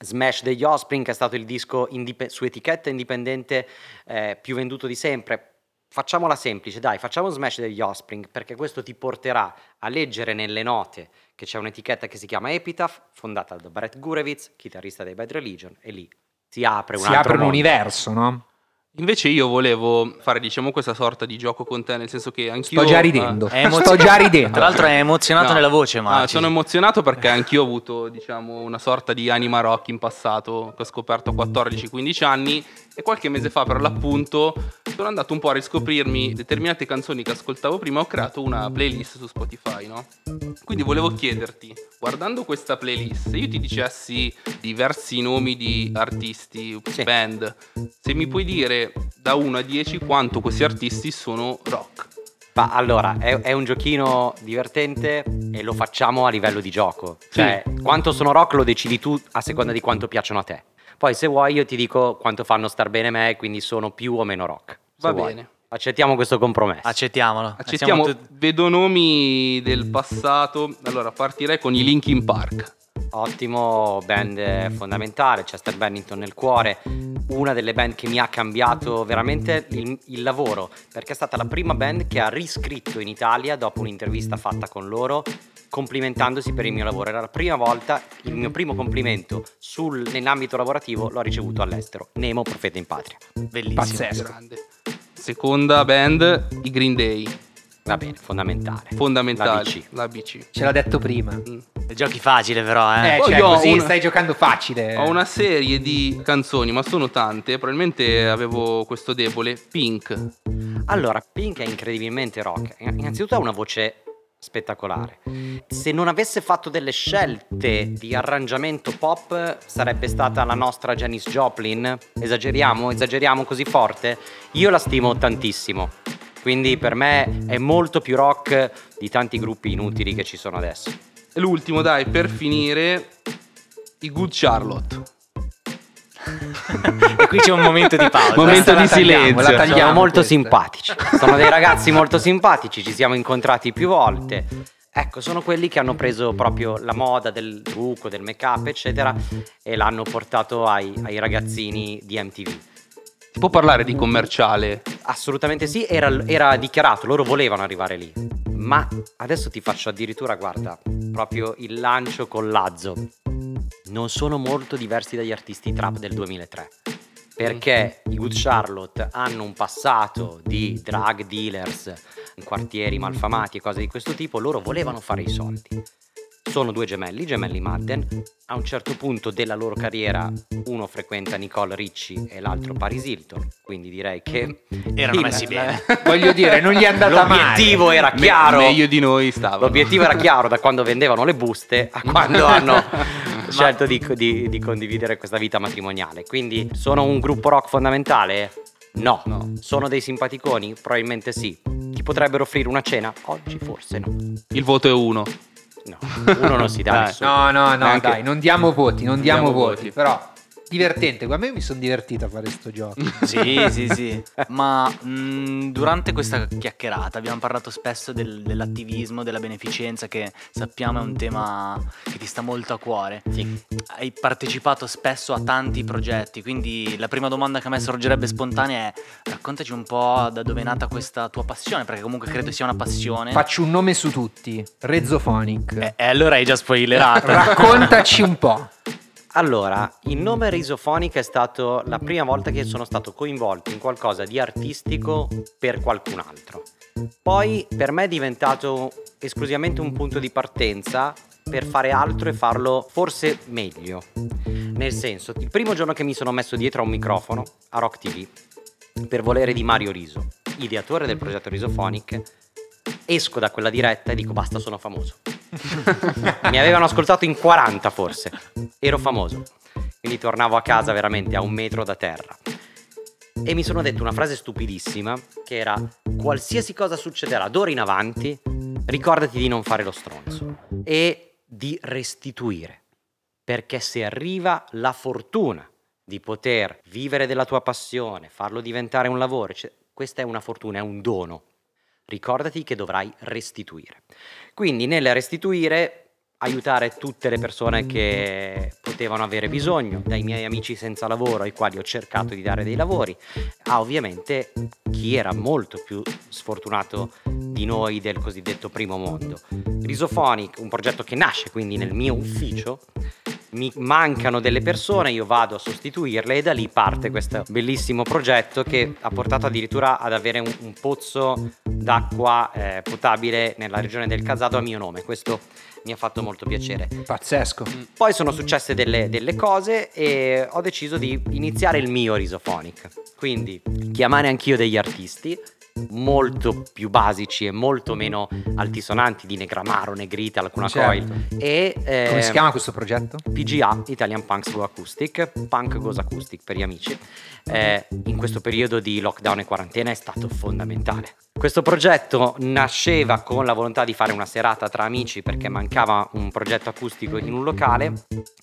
[SPEAKER 4] Smash degli Offspring che è stato il disco indip- su etichetta indipendente eh, più venduto di sempre. Facciamola semplice, dai, facciamo Smash degli Offspring perché questo ti porterà a leggere nelle note che c'è un'etichetta che si chiama Epitaph, fondata da Brett Gurewitz, chitarrista dei Bad Religion, e lì si apre un
[SPEAKER 3] si apre un universo, no?
[SPEAKER 5] Invece io volevo fare, diciamo, questa sorta di gioco con te, nel senso che anch'io...
[SPEAKER 3] Sto già ridendo.
[SPEAKER 2] È emozio-
[SPEAKER 3] Sto già ridendo.
[SPEAKER 2] Tra l'altro è emozionato
[SPEAKER 5] No,
[SPEAKER 2] nella voce, ma
[SPEAKER 5] sono emozionato perché anch'io ho avuto, diciamo, una sorta di anima rock in passato, che ho scoperto a 14-15 anni e qualche mese fa, per l'appunto, sono andato un po' a riscoprirmi determinate canzoni che ascoltavo prima ho creato una playlist su Spotify, no? Quindi volevo chiederti, guardando questa playlist, se io ti dicessi diversi nomi di artisti,
[SPEAKER 4] Sì.
[SPEAKER 5] band, se mi puoi dire da 1 a 10 quanto questi artisti sono rock.
[SPEAKER 4] Ma allora, è, è un giochino divertente e lo facciamo a livello di gioco. Cioè, quanto sono rock lo decidi tu a seconda di quanto piacciono a te. Poi se vuoi io ti dico quanto fanno star bene me, quindi sono più o meno rock.
[SPEAKER 5] Va
[SPEAKER 4] vuoi.
[SPEAKER 5] bene.
[SPEAKER 4] Accettiamo questo compromesso.
[SPEAKER 2] accettiamolo.
[SPEAKER 5] Accettiamo,
[SPEAKER 2] tu-
[SPEAKER 5] vedo nomi del passato. Allora, partirei con i Linkin Park.
[SPEAKER 4] Ottimo band fondamentale, Chester Bennington nel cuore, una delle band che mi ha cambiato veramente il, il lavoro, perché è stata la prima band che ha riscritto in Italia dopo un'intervista fatta con loro, complimentandosi per il mio lavoro. Era la prima volta, il mio primo complimento sul- nell'ambito lavorativo l'ho ricevuto all'estero. Nemo, profeta in patria.
[SPEAKER 2] Bellissimo.
[SPEAKER 3] Pazzesco.
[SPEAKER 5] Grande. Seconda band, i Green Day.
[SPEAKER 4] Va bene, fondamentale.
[SPEAKER 5] Fondamentali.
[SPEAKER 4] La BC.
[SPEAKER 5] La BC.
[SPEAKER 3] Ce l'ha detto prima.
[SPEAKER 5] Mm.
[SPEAKER 2] Giochi facile però, eh.
[SPEAKER 3] Eh,
[SPEAKER 5] Poi
[SPEAKER 3] cioè,
[SPEAKER 5] io ho
[SPEAKER 3] così
[SPEAKER 5] una-
[SPEAKER 3] stai giocando facile.
[SPEAKER 5] Ho una serie di canzoni, ma sono tante. Probabilmente avevo questo debole. Pink.
[SPEAKER 4] Allora, Pink è incredibilmente rock. Innanzitutto ha una voce spettacolare. Se non avesse fatto delle scelte di arrangiamento pop, sarebbe stata la nostra Janis Joplin. Esageriamo? Esageriamo così forte? Io la stimo tantissimo. Quindi per me è molto più rock di tanti gruppi inutili che ci sono adesso.
[SPEAKER 5] L'ultimo, dai, per finire, i Good Charlotte.
[SPEAKER 2] E qui c'è un momento di pausa.
[SPEAKER 5] Momento di
[SPEAKER 3] tagliamo,
[SPEAKER 5] silenzio.
[SPEAKER 3] la tagliamo
[SPEAKER 4] Sono molto
[SPEAKER 3] questa.
[SPEAKER 4] simpatici. Sono dei ragazzi molto simpatici, ci siamo incontrati più volte. Ecco, sono quelli che hanno preso proprio la moda del trucco, del make-up, eccetera, e l'hanno portato ai, ai ragazzini di MTV.
[SPEAKER 5] Si può parlare di commerciale?
[SPEAKER 4] Assolutamente sì, era, era dichiarato, loro volevano arrivare lì. Ma adesso ti faccio addirittura, guarda, proprio il lancio con Lazzo. Non sono molto diversi dagli artisti trap del 2003. Perché i Good Charlotte hanno un passato di drug dealers quartieri malfamati e cose di questo tipo, loro volevano fare i soldi. Sono due gemelli, gemelli Madden. A un certo punto della loro carriera uno frequenta Nicole Ricci e l'altro Paris Hilton, quindi direi che
[SPEAKER 2] Erano
[SPEAKER 4] il-
[SPEAKER 2] messi bene. (laughs)
[SPEAKER 3] Voglio dire, non gli è andata male.
[SPEAKER 4] L'obiettivo era
[SPEAKER 5] Me-
[SPEAKER 4] chiaro.
[SPEAKER 5] meglio di noi stava.
[SPEAKER 4] L'obiettivo era chiaro da quando vendevano le buste a quando (laughs) hanno scelto di, di- di condividere questa vita matrimoniale. Quindi sono un gruppo rock fondamentale? No.
[SPEAKER 5] No.
[SPEAKER 4] Sono dei simpaticoni? Probabilmente sì. Ti potrebbero offrire una cena? Oggi forse no.
[SPEAKER 5] Il voto è uno.
[SPEAKER 4] No, uno non si dà.
[SPEAKER 3] No, no, no, dai, non diamo voti, non diamo,
[SPEAKER 5] diamo
[SPEAKER 3] voti,
[SPEAKER 5] voti.
[SPEAKER 3] però Divertente, a me mi sono divertito a fare sto gioco. (laughs)
[SPEAKER 2] Sì, sì, sì. Ma mh, durante questa chiacchierata abbiamo parlato spesso del- dell'attivismo, della beneficenza, che sappiamo è un tema che ti sta molto a cuore.
[SPEAKER 4] Sì.
[SPEAKER 2] Hai partecipato spesso a tanti progetti, quindi la prima domanda che a me sorgerebbe spontanea è raccontaci un po' da dove è nata questa tua passione, perché comunque credo sia una passione.
[SPEAKER 3] Faccio un nome su tutti, Rezzophonic.
[SPEAKER 2] E e allora hai già spoilerato.
[SPEAKER 3] Raccontaci un po'. (laughs)
[SPEAKER 4] Allora, il nome Risophonic è stato la prima volta che sono stato coinvolto in qualcosa di artistico per qualcun altro. Poi per me è diventato esclusivamente un punto di partenza per fare altro e farlo forse meglio. Nel senso, il primo giorno che mi sono messo dietro a un microfono a Rock TV per volere di Mario Riso, ideatore del progetto Risophonic, esco da quella diretta e dico basta, sono famoso. (laughs) Mi avevano ascoltato in 40 forse, ero famoso. Quindi tornavo a casa veramente a un metro da terra. E mi sono detto una frase stupidissima che era qualsiasi cosa succederà d'ora in avanti, ricordati di non fare lo stronzo e di restituire. Perché se arriva la fortuna di poter vivere della tua passione, farlo diventare un lavoro, cioè, questa è una fortuna, è un dono. Ricordati che dovrai restituire. Quindi nel restituire aiutare tutte le persone che potevano avere bisogno, dai miei amici senza lavoro ai quali ho cercato di dare dei lavori, a ovviamente chi era molto più sfortunato di noi del cosiddetto primo mondo. Risophonic, un progetto che nasce quindi nel mio ufficio, mi mancano delle persone, io vado a sostituirle e da lì parte questo bellissimo progetto che ha portato addirittura ad avere un, un pozzo d'acqua eh, potabile nella regione del Casado a mio nome. Questo mi ha fatto molto piacere.
[SPEAKER 3] Pazzesco.
[SPEAKER 4] Poi sono successe delle, delle cose e ho deciso di iniziare il mio Risophonic. Quindi chiamare anch'io degli artisti molto più basici e molto meno altisonanti di Negramaro, Negrita, Alcuna
[SPEAKER 3] Certo.
[SPEAKER 4] Coil e
[SPEAKER 3] Come
[SPEAKER 4] eh,
[SPEAKER 3] si chiama questo progetto?
[SPEAKER 4] PGA, Italian Punks Go Acoustic, Punk Goes Acoustic per gli amici, eh, in questo periodo di lockdown e quarantena è stato fondamentale. Questo progetto nasceva con la volontà di fare una serata tra amici perché mancava un progetto acustico in un locale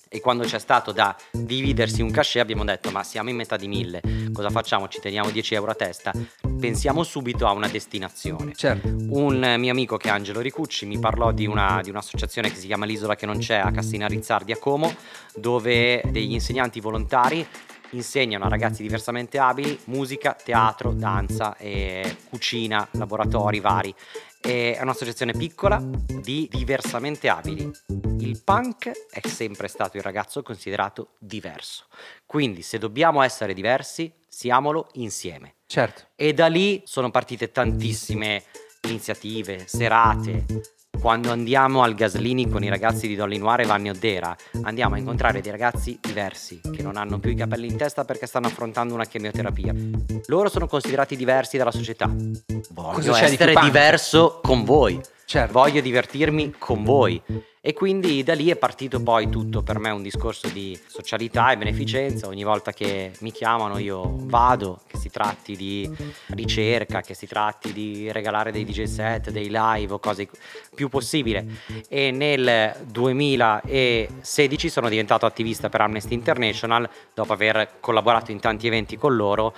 [SPEAKER 4] e quando c'è stato da dividersi un cachet abbiamo detto ma siamo in metà di mille, cosa facciamo? Ci teniamo 10 euro a testa? Pensiamo subito a una destinazione.
[SPEAKER 3] Certo.
[SPEAKER 4] Un mio amico che è Angelo Ricucci mi parlò di, una- di un'associazione che si chiama L'Isola che non c'è a Cassina Rizzardi a Como, dove degli insegnanti volontari insegnano a ragazzi diversamente abili musica, teatro, danza, e cucina, laboratori vari. È un'associazione piccola di diversamente abili. Il punk è sempre stato il ragazzo considerato diverso. Quindi se dobbiamo essere diversi, siamolo insieme.
[SPEAKER 3] Certo.
[SPEAKER 4] E da lì sono partite tantissime iniziative, serate. Quando andiamo al Gaslini con i ragazzi di Dolly Noir e Vanni Oddera, andiamo a incontrare dei ragazzi diversi che non hanno più i capelli in testa perché stanno affrontando una chemioterapia. Loro sono considerati diversi dalla società. Voglio
[SPEAKER 3] Cosa di
[SPEAKER 4] essere
[SPEAKER 3] punk?
[SPEAKER 4] diverso con voi.
[SPEAKER 3] Certo.
[SPEAKER 4] Voglio divertirmi con voi. E quindi da lì è partito poi tutto per me un discorso di socialità e beneficenza. Ogni volta che mi chiamano io vado, che si tratti di ricerca, che si tratti di regalare dei DJ set, dei live o cose più possibile. E nel 2016 sono diventato attivista per Amnesty International dopo aver collaborato in tanti eventi con loro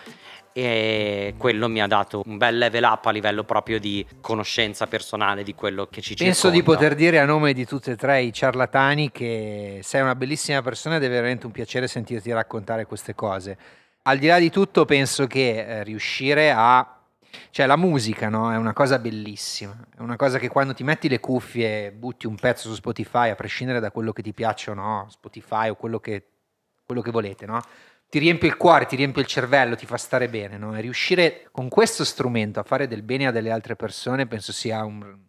[SPEAKER 4] e quello mi ha dato un bel level up a livello proprio di conoscenza personale di quello che ci
[SPEAKER 3] Penso di poter dire a nome di tutti e tre i ciarlatani che sei una bellissima persona ed è veramente un piacere sentirti raccontare queste cose. Al di là di tutto penso che eh, riuscire a... Cioè la musica no? è una cosa bellissima, è una cosa che quando ti metti le cuffie e butti un pezzo su Spotify, a prescindere da quello che ti piace o no, Spotify o quello che, quello che volete, no? Ti riempie il cuore, ti riempie il cervello, ti fa stare bene, no? E riuscire con questo strumento a fare del bene a delle altre persone penso sia un,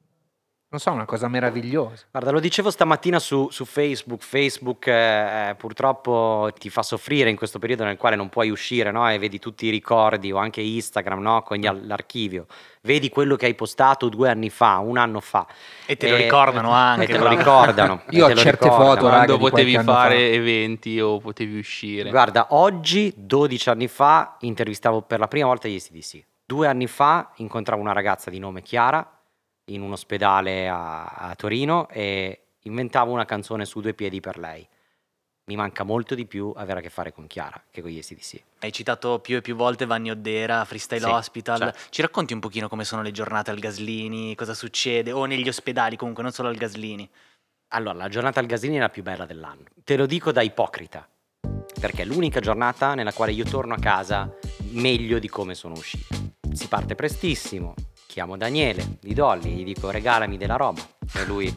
[SPEAKER 3] non so, una cosa meravigliosa.
[SPEAKER 4] Guarda, lo dicevo stamattina su, su Facebook. Facebook eh, purtroppo ti fa soffrire in questo periodo nel quale non puoi uscire, no? E vedi tutti i ricordi, o anche Instagram, no? Con gli- l'archivio. Vedi quello che hai postato due anni fa, un anno fa.
[SPEAKER 2] E te lo
[SPEAKER 4] E-
[SPEAKER 2] ricordano anche.
[SPEAKER 4] E te lo ricordano. (laughs)
[SPEAKER 3] Io ho certe
[SPEAKER 4] ricordano.
[SPEAKER 3] foto, raga,
[SPEAKER 5] Quando potevi fare
[SPEAKER 3] fa.
[SPEAKER 5] eventi o potevi uscire.
[SPEAKER 4] Guarda, oggi, 12 anni fa, intervistavo per la prima volta gli SDC. Due anni fa incontravo una ragazza di nome Chiara in un ospedale a, a Torino e inventavo una canzone su due piedi per lei. mi manca molto di più avere a che fare con Chiara che con gli SDC.
[SPEAKER 2] Hai citato più e più volte Vanni Oddera, Freestyle
[SPEAKER 4] Sì,
[SPEAKER 2] Hospital.
[SPEAKER 4] certo.
[SPEAKER 2] Ci racconti un pochino come sono le giornate al Gaslini, cosa succede, o negli ospedali comunque, non solo al Gaslini.
[SPEAKER 4] Allora, la giornata al Gasini è la più bella dell'anno. Te lo dico da ipocrita, perché è l'unica giornata nella quale io torno a casa meglio di come sono uscito. Si parte prestissimo, chiamo Daniele di Dolly, gli dico regalami della roba e lui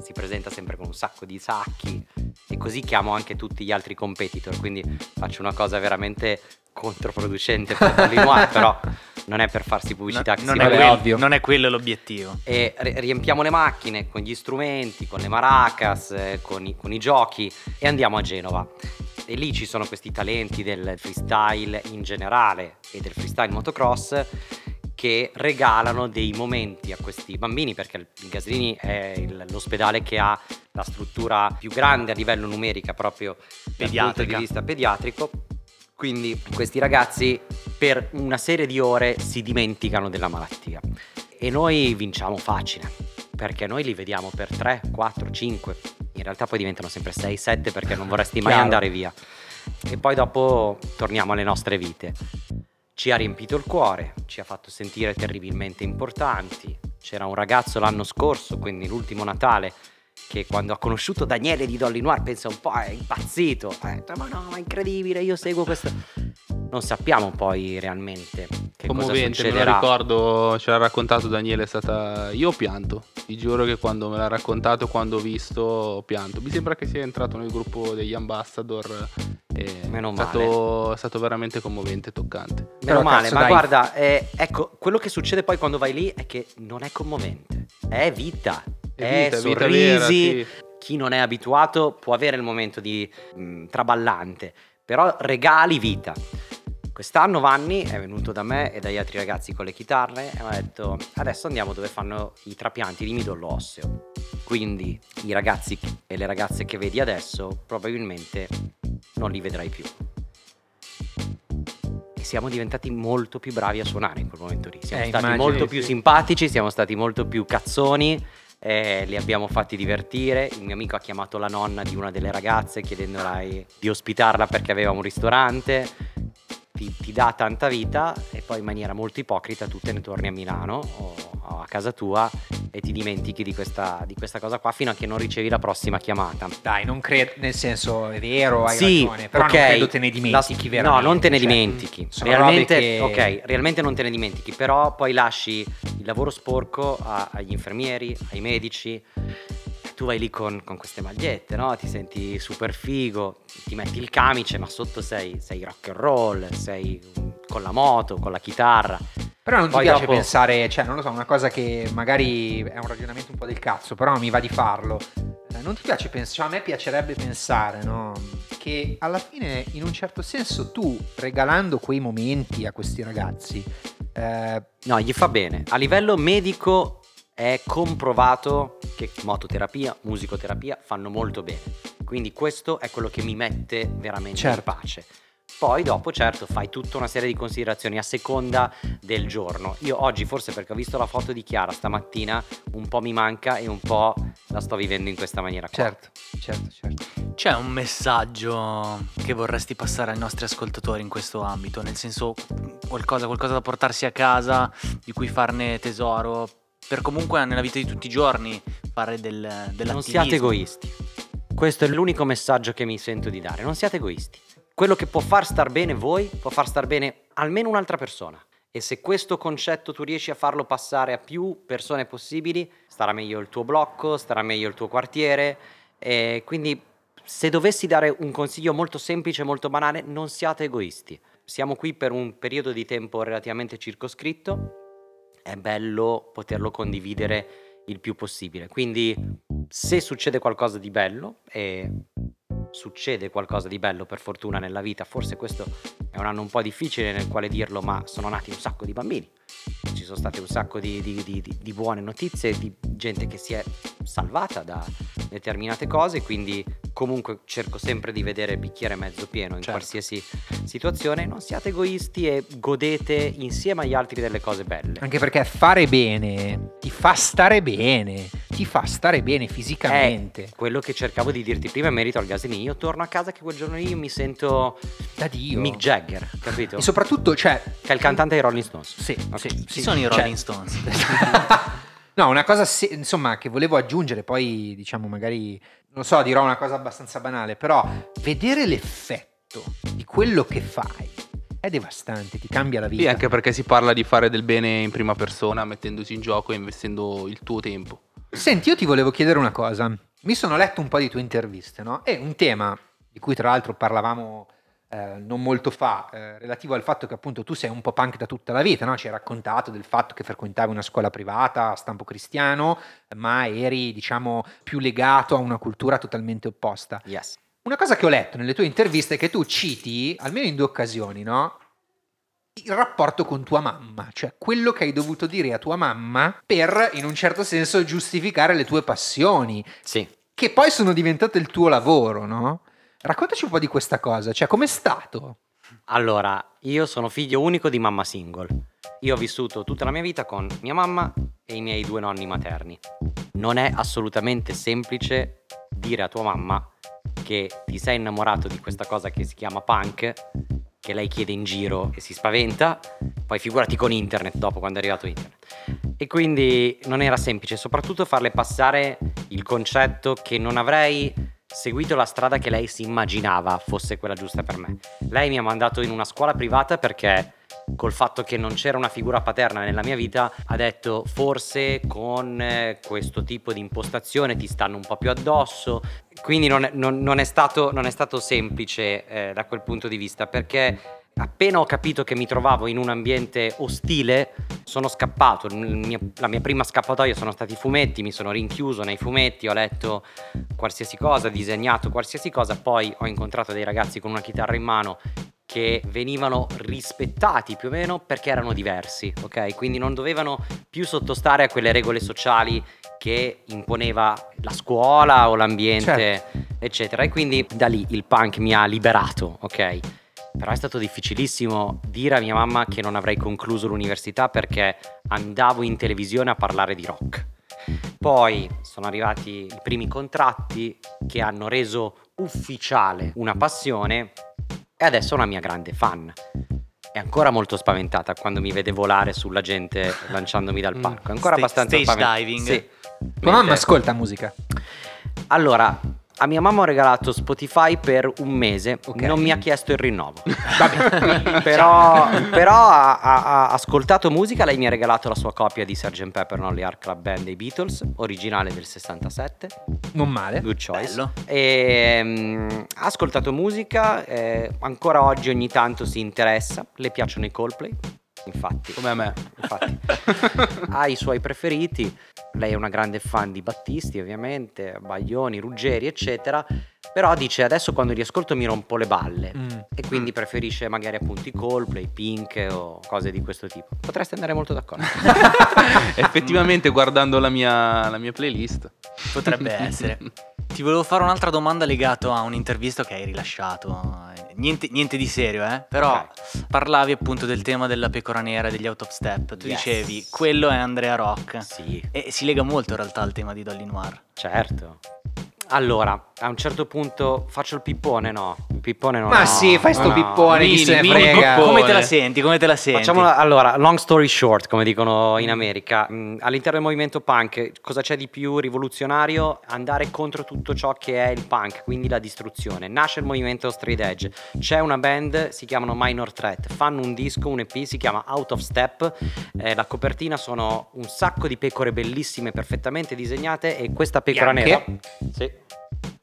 [SPEAKER 4] si presenta sempre con un sacco di sacchi e così chiamo anche tutti gli altri competitor, quindi faccio una cosa veramente controproducente per Dolly Noir, però non è per farsi pubblicità
[SPEAKER 2] No-
[SPEAKER 4] che
[SPEAKER 2] non,
[SPEAKER 4] si
[SPEAKER 2] è
[SPEAKER 3] ovvio.
[SPEAKER 2] non è quello l'obiettivo.
[SPEAKER 4] e ri- riempiamo le macchine con gli strumenti, con le maracas, eh, con i, con i giochi e andiamo a Genova. E lì ci sono questi talenti del freestyle in generale e del freestyle motocross che regalano dei momenti a questi bambini perché il Gaslini è il- l'ospedale che ha la struttura più grande a livello numerica proprio dal punto di vista pediatrico. Quindi questi ragazzi per una serie di ore si dimenticano della malattia. E noi vinciamo facile perché noi li vediamo per 3, 4, 5, in realtà poi diventano sempre 6, 7 perché non vorresti mai
[SPEAKER 3] Chiaro.
[SPEAKER 4] andare via. E poi dopo torniamo alle nostre vite. Ci ha riempito il cuore, ci ha fatto sentire terribilmente importanti. C'era un ragazzo l'anno scorso, quindi l'ultimo Natale, che quando ha conosciuto Daniele di Dolly Noir pensa un po' è impazzito. Ha detto ma no, ma è incredibile, io seguo questo. Non sappiamo poi realmente che cosa
[SPEAKER 5] Commovente, me lo
[SPEAKER 4] succederà.
[SPEAKER 5] ricordo, ce l'ha raccontato Daniele, è stata... Io ho pianto, ti giuro che quando me l'ha raccontato, quando ho visto, ho pianto. Mi sembra che sia entrato nel gruppo degli ambassador.
[SPEAKER 4] Meno
[SPEAKER 5] è, stato, è stato veramente commovente e toccante.
[SPEAKER 4] Meno
[SPEAKER 3] Però,
[SPEAKER 4] male,
[SPEAKER 3] cazzo,
[SPEAKER 4] ma
[SPEAKER 3] dai.
[SPEAKER 4] guarda, eh, ecco, quello che succede poi quando vai lì è che non è commovente, è vita, è,
[SPEAKER 5] È vita, vita
[SPEAKER 4] sorrisi.
[SPEAKER 5] vera, sì.
[SPEAKER 4] Chi non è abituato può avere il momento di mh, traballante, però regali vita. Quest'anno Vanni è venuto da me e dagli altri ragazzi con le chitarre e mi ha detto adesso andiamo dove fanno i trapianti di midollo osseo. Quindi i ragazzi e le ragazze che vedi adesso probabilmente non li vedrai più. E siamo diventati molto più bravi a suonare in quel momento lì. Siamo
[SPEAKER 3] Eh,
[SPEAKER 4] stati
[SPEAKER 3] immagino,
[SPEAKER 4] molto
[SPEAKER 3] sì.
[SPEAKER 4] più simpatici, siamo stati molto più cazzoni. Eh, li abbiamo fatti divertire. Il mio amico ha chiamato la nonna di una delle ragazze chiedendola di ospitarla perché aveva un ristorante. Ti, ti dà tanta vita e poi in maniera molto ipocrita tu te ne torni a Milano o, o a casa tua e ti dimentichi di questa, di questa cosa qua fino a che non ricevi la prossima chiamata.
[SPEAKER 3] Dai, non credo, nel senso è vero, hai
[SPEAKER 4] Sì,
[SPEAKER 3] ragione, però
[SPEAKER 4] ok.
[SPEAKER 3] non credo te ne dimentichi
[SPEAKER 4] La-
[SPEAKER 3] veramente.
[SPEAKER 4] No, non te ne
[SPEAKER 3] cioè,
[SPEAKER 4] dimentichi.
[SPEAKER 3] sono
[SPEAKER 4] Realmente,
[SPEAKER 3] che-
[SPEAKER 4] ok, realmente non te ne dimentichi, però poi lasci il lavoro sporco a- agli infermieri, ai medici. Tu vai lì con, con queste magliette, no? Ti senti super figo, ti metti il camice, ma sotto sei, sei rock and roll, sei con la moto, con la chitarra.
[SPEAKER 3] Però non ti
[SPEAKER 4] Poi
[SPEAKER 3] piace
[SPEAKER 4] dopo-
[SPEAKER 3] pensare, cioè non lo so, una cosa che magari è un ragionamento un po' del cazzo, però mi va di farlo. Eh, non ti piace pensare, cioè a me piacerebbe pensare, no? Che alla fine, in un certo senso, tu regalando quei momenti a questi ragazzi, eh,
[SPEAKER 4] No, gli fa bene. A livello medico è comprovato che mototerapia, musicoterapia fanno molto bene. Quindi questo è quello che mi mette veramente
[SPEAKER 3] Certo.
[SPEAKER 4] in pace. Poi dopo, certo, fai tutta una serie di considerazioni a seconda del giorno. Io oggi, forse perché ho visto la foto di Chiara stamattina, un po' mi manca e un po' la sto vivendo in questa maniera qua.
[SPEAKER 3] certo, certo, certo.
[SPEAKER 2] C'è un messaggio che vorresti passare ai nostri ascoltatori in questo ambito, nel senso qualcosa, qualcosa da portarsi a casa, di cui farne tesoro, per comunque nella vita di tutti i giorni fare del, dell'attivismo.
[SPEAKER 4] Non siate egoisti. Questo è l'unico messaggio che mi sento di dare. Non siate egoisti. Quello che può far star bene voi, può far star bene almeno un'altra persona. E se questo concetto tu riesci a farlo passare a più persone possibili, starà meglio il tuo blocco, starà meglio il tuo quartiere. E quindi, se dovessi dare un consiglio molto semplice, molto banale, non siate egoisti. Siamo qui per un periodo di tempo relativamente circoscritto. È bello poterlo condividere il più possibile. Quindi, se succede qualcosa di bello, e succede qualcosa di bello per fortuna nella vita, forse questo è un anno un po' difficile nel quale dirlo, ma sono nati un sacco di bambini. Ci sono state un sacco di, di- di- di- buone notizie, di gente che si è salvata da determinate cose, quindi comunque cerco sempre di vedere il bicchiere mezzo pieno in
[SPEAKER 2] Certo.
[SPEAKER 4] qualsiasi situazione, non siate egoisti e godete insieme agli altri delle cose belle.
[SPEAKER 3] Anche perché fare bene ti fa stare bene, ti fa stare bene fisicamente.
[SPEAKER 4] È quello che cercavo di dirti prima in merito al Gasini. Io torno a casa che quel giorno lì io mi sento
[SPEAKER 3] Da Dio.
[SPEAKER 4] Mick Jagger, capito?
[SPEAKER 3] E soprattutlo, cioè...
[SPEAKER 4] che è il cantante dei Rolling Stones.
[SPEAKER 3] Sì,
[SPEAKER 4] Ok.
[SPEAKER 3] sì,
[SPEAKER 2] Chi
[SPEAKER 3] sì,
[SPEAKER 2] sono i
[SPEAKER 3] cioè-
[SPEAKER 2] Rolling Stones? (laughs)
[SPEAKER 3] No, una cosa se- insomma che volevo aggiungere, poi diciamo magari, non so, dirò una cosa abbastanza banale, però vedere l'effetto di quello che fai è devastante, ti cambia la vita.
[SPEAKER 5] Sì, anche perché si parla di fare del bene in prima persona, mettendosi in gioco e investendo il tuo tempo.
[SPEAKER 3] Senti, io ti volevo chiedere una cosa. Mi sono letto un po' di tue interviste, no? E un tema di cui tra l'altro parlavamo eh, non molto fa, eh, relativo al fatto che appunto tu sei un po' punk da tutta la vita, no? Ci hai raccontato del fatto che frequentavi una scuola privata a stampo cristiano, ma eri, diciamo, più legato a una cultura totalmente opposta.
[SPEAKER 4] Yes.
[SPEAKER 3] Una cosa che ho letto nelle tue interviste è che tu citi, almeno in due occasioni, no? Il rapporto con tua mamma, cioè quello che hai dovuto dire a tua mamma per, in un certo senso, giustificare le tue passioni,
[SPEAKER 4] Sì.
[SPEAKER 3] che poi sono diventate il tuo lavoro, no? Raccontaci un po' di questa cosa, cioè com'è stato?
[SPEAKER 4] Allora, io sono figlio unico di mamma single. Io ho vissuto tutta la mia vita con mia mamma e i miei due nonni materni. Non è assolutamente semplice dire a tua mamma che ti sei innamorato di questa cosa che si chiama punk, che lei chiede in giro e si spaventa, poi figurati con internet dopo quando è arrivato internet. E quindi non era semplice, soprattutto farle passare il concetto che non avrei seguito la strada che lei si immaginava fosse quella giusta per me. Lei mi ha mandato in una scuola privata perché col fatto che non c'era una figura paterna nella mia vita ha detto forse con eh, questo tipo di impostazione ti stanno un po' più addosso quindi non è, non- non è stato, non è stato semplice eh, da quel punto di vista perché appena ho capito che mi trovavo in un ambiente ostile sono scappato mio- la mia prima scappatoia sono stati i fumetti mi sono rinchiuso nei fumetti ho letto qualsiasi cosa disegnato qualsiasi cosa poi ho incontrato dei ragazzi con una chitarra in mano che venivano rispettati più o meno perché erano diversi, ok? Quindi non dovevano più sottostare a quelle regole sociali che imponeva la scuola o l'ambiente, eccetera. E quindi da lì il punk mi ha liberato, ok? Però è stato difficilissimo dire a mia mamma che non avrei concluso l'università perché andavo in televisione a parlare di rock. Poi sono arrivati i primi contratti che hanno reso ufficiale una passione e adesso è una mia grande fan. È ancora molto spaventata quando mi vede volare sulla gente lanciandomi dal
[SPEAKER 5] Mm.
[SPEAKER 4] palco. È ancora
[SPEAKER 2] Sta-
[SPEAKER 4] abbastanza
[SPEAKER 2] stage
[SPEAKER 4] spaventata.
[SPEAKER 2] diving.
[SPEAKER 4] Sì.
[SPEAKER 3] Tua mamma ascolta musica.
[SPEAKER 4] Allora, a mia mamma ho regalato Spotify per un mese,
[SPEAKER 3] Ok.
[SPEAKER 4] non mi ha chiesto il rinnovo. (laughs) però però ha, ha- ha ascoltato musica, lei mi ha regalato la sua copia di Sgt. Pepper Non Heart Club Band dei Beatles, originale del 67.
[SPEAKER 3] Non male.
[SPEAKER 4] Good choice.
[SPEAKER 2] Bello.
[SPEAKER 4] E, mm, ha ascoltato musica, eh, ancora oggi ogni tanto si interessa, le piacciono i Coldplay, infatti.
[SPEAKER 5] Come a me.
[SPEAKER 4] Infatti, (laughs) ha i suoi preferiti. Lei è una grande fan di Battisti, ovviamente, Baglioni, Ruggeri, eccetera. Però dice adesso quando li ascolto mi rompo le balle.
[SPEAKER 3] Mm.
[SPEAKER 4] E quindi preferisce magari appunto i Coldplay, Pink o cose di questo tipo. Potreste andare molto d'accordo. (laughs)
[SPEAKER 5] Effettivamente, guardando la mia, la mia playlist,
[SPEAKER 2] Potrebbe essere. (laughs) Ti volevo fare un'altra domanda legata a un'intervista che hai rilasciato. Niente, niente di serio, eh? Però
[SPEAKER 4] Ok.
[SPEAKER 2] parlavi appunto del tema della pecora nera, degli out of step. Tu
[SPEAKER 4] Yes.
[SPEAKER 2] dicevi, quello è Andrea Rock.
[SPEAKER 4] sì,
[SPEAKER 2] E si lega molto in realtà al tema di Dolly Noir.
[SPEAKER 4] certo. Allora, a un certo punto faccio il pippone, no? Il pippone non
[SPEAKER 3] Ma
[SPEAKER 4] no,
[SPEAKER 3] sì, fai sto
[SPEAKER 4] no, no.
[SPEAKER 3] pippone, chi
[SPEAKER 5] Mini,
[SPEAKER 3] se ne
[SPEAKER 5] mini
[SPEAKER 3] frega.
[SPEAKER 5] pippone.
[SPEAKER 2] Come te la senti? Come te la senti?
[SPEAKER 4] Facciamo la- allora, long story short, come dicono in America, Mm, all'interno del movimento punk cosa c'è di più rivoluzionario? Andare contro tutto ciò che è il punk, quindi la distruzione. Nasce il movimento straight edge, c'è una band, si chiamano Minor Threat, fanno un disco, un EP, si chiama Out of Step, Eh, la copertina sono un sacco di pecore bellissime, perfettamente disegnate e questa pecora
[SPEAKER 3] Bianche?
[SPEAKER 4] nera... Sì.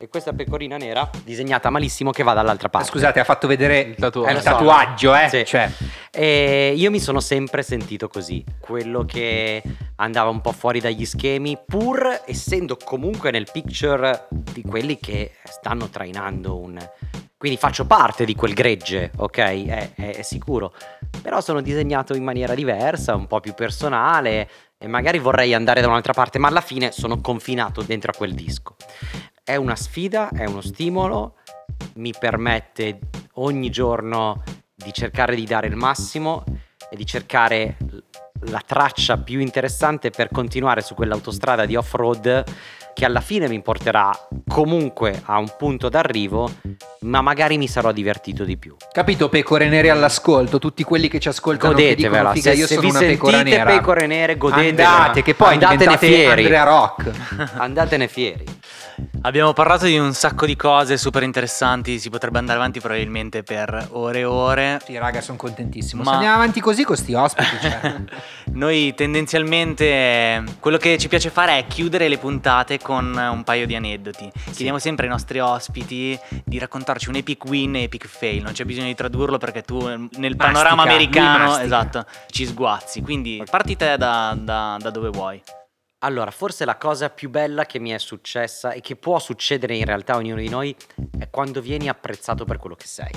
[SPEAKER 4] E questa pecorina nera disegnata malissimo che va dall'altra parte.
[SPEAKER 3] Scusate, ha fatto vedere
[SPEAKER 5] Il tatuaggio.
[SPEAKER 3] il
[SPEAKER 4] Eh, lo so.
[SPEAKER 3] tatuaggio, eh?
[SPEAKER 4] Sì.
[SPEAKER 3] Cioè,
[SPEAKER 4] E io mi sono sempre sentito così, quello che andava un po' fuori dagli schemi, pur essendo comunque nel picture di quelli che stanno trainando un... Quindi faccio parte di quel gregge, ok? È, è- è sicuro. Però sono disegnato in maniera diversa, un po' più personale e magari vorrei andare da un'altra parte, ma alla fine sono confinato dentro a quel disco. È una sfida, è uno stimolo, mi permette ogni giorno di cercare di dare il massimo e di cercare la traccia più interessante per continuare su quell'autostrada di off-road che alla fine mi porterà comunque a un punto d'arrivo, ma magari mi sarò divertito di più.
[SPEAKER 3] Capito, pecore nere all'ascolto, tutti quelli che ci ascoltano che dicono
[SPEAKER 4] Godetevela, se,
[SPEAKER 3] io
[SPEAKER 4] se
[SPEAKER 3] sono
[SPEAKER 4] vi
[SPEAKER 3] una pecora nera.
[SPEAKER 4] pecore nere, godetevela.
[SPEAKER 3] Andate, che poi
[SPEAKER 4] Andatene fieri.
[SPEAKER 3] Andrea Rock. (laughs)
[SPEAKER 4] Andatene fieri.
[SPEAKER 2] Abbiamo parlato di un sacco di cose super interessanti, si potrebbe andare avanti probabilmente per ore e ore.
[SPEAKER 3] Sì, raga, sono contentissimo.
[SPEAKER 2] Ma-
[SPEAKER 3] Se andiamo avanti così con sti ospiti, cioè. (laughs)
[SPEAKER 2] Noi tendenzialmente quello che ci piace fare è chiudere le puntate con un paio di aneddoti. Chiediamo sempre ai nostri ospiti di raccontarci un epic win e epic fail. Non c'è bisogno di tradurlo perché tu nel panorama
[SPEAKER 3] lui
[SPEAKER 2] americano
[SPEAKER 3] mastica.
[SPEAKER 2] esatto, ci sguazzi. Quindi parti te da, da- da dove vuoi.
[SPEAKER 4] Allora, forse la cosa più bella che mi è successa e che può succedere in realtà a ognuno di noi è quando vieni apprezzato per quello che sei.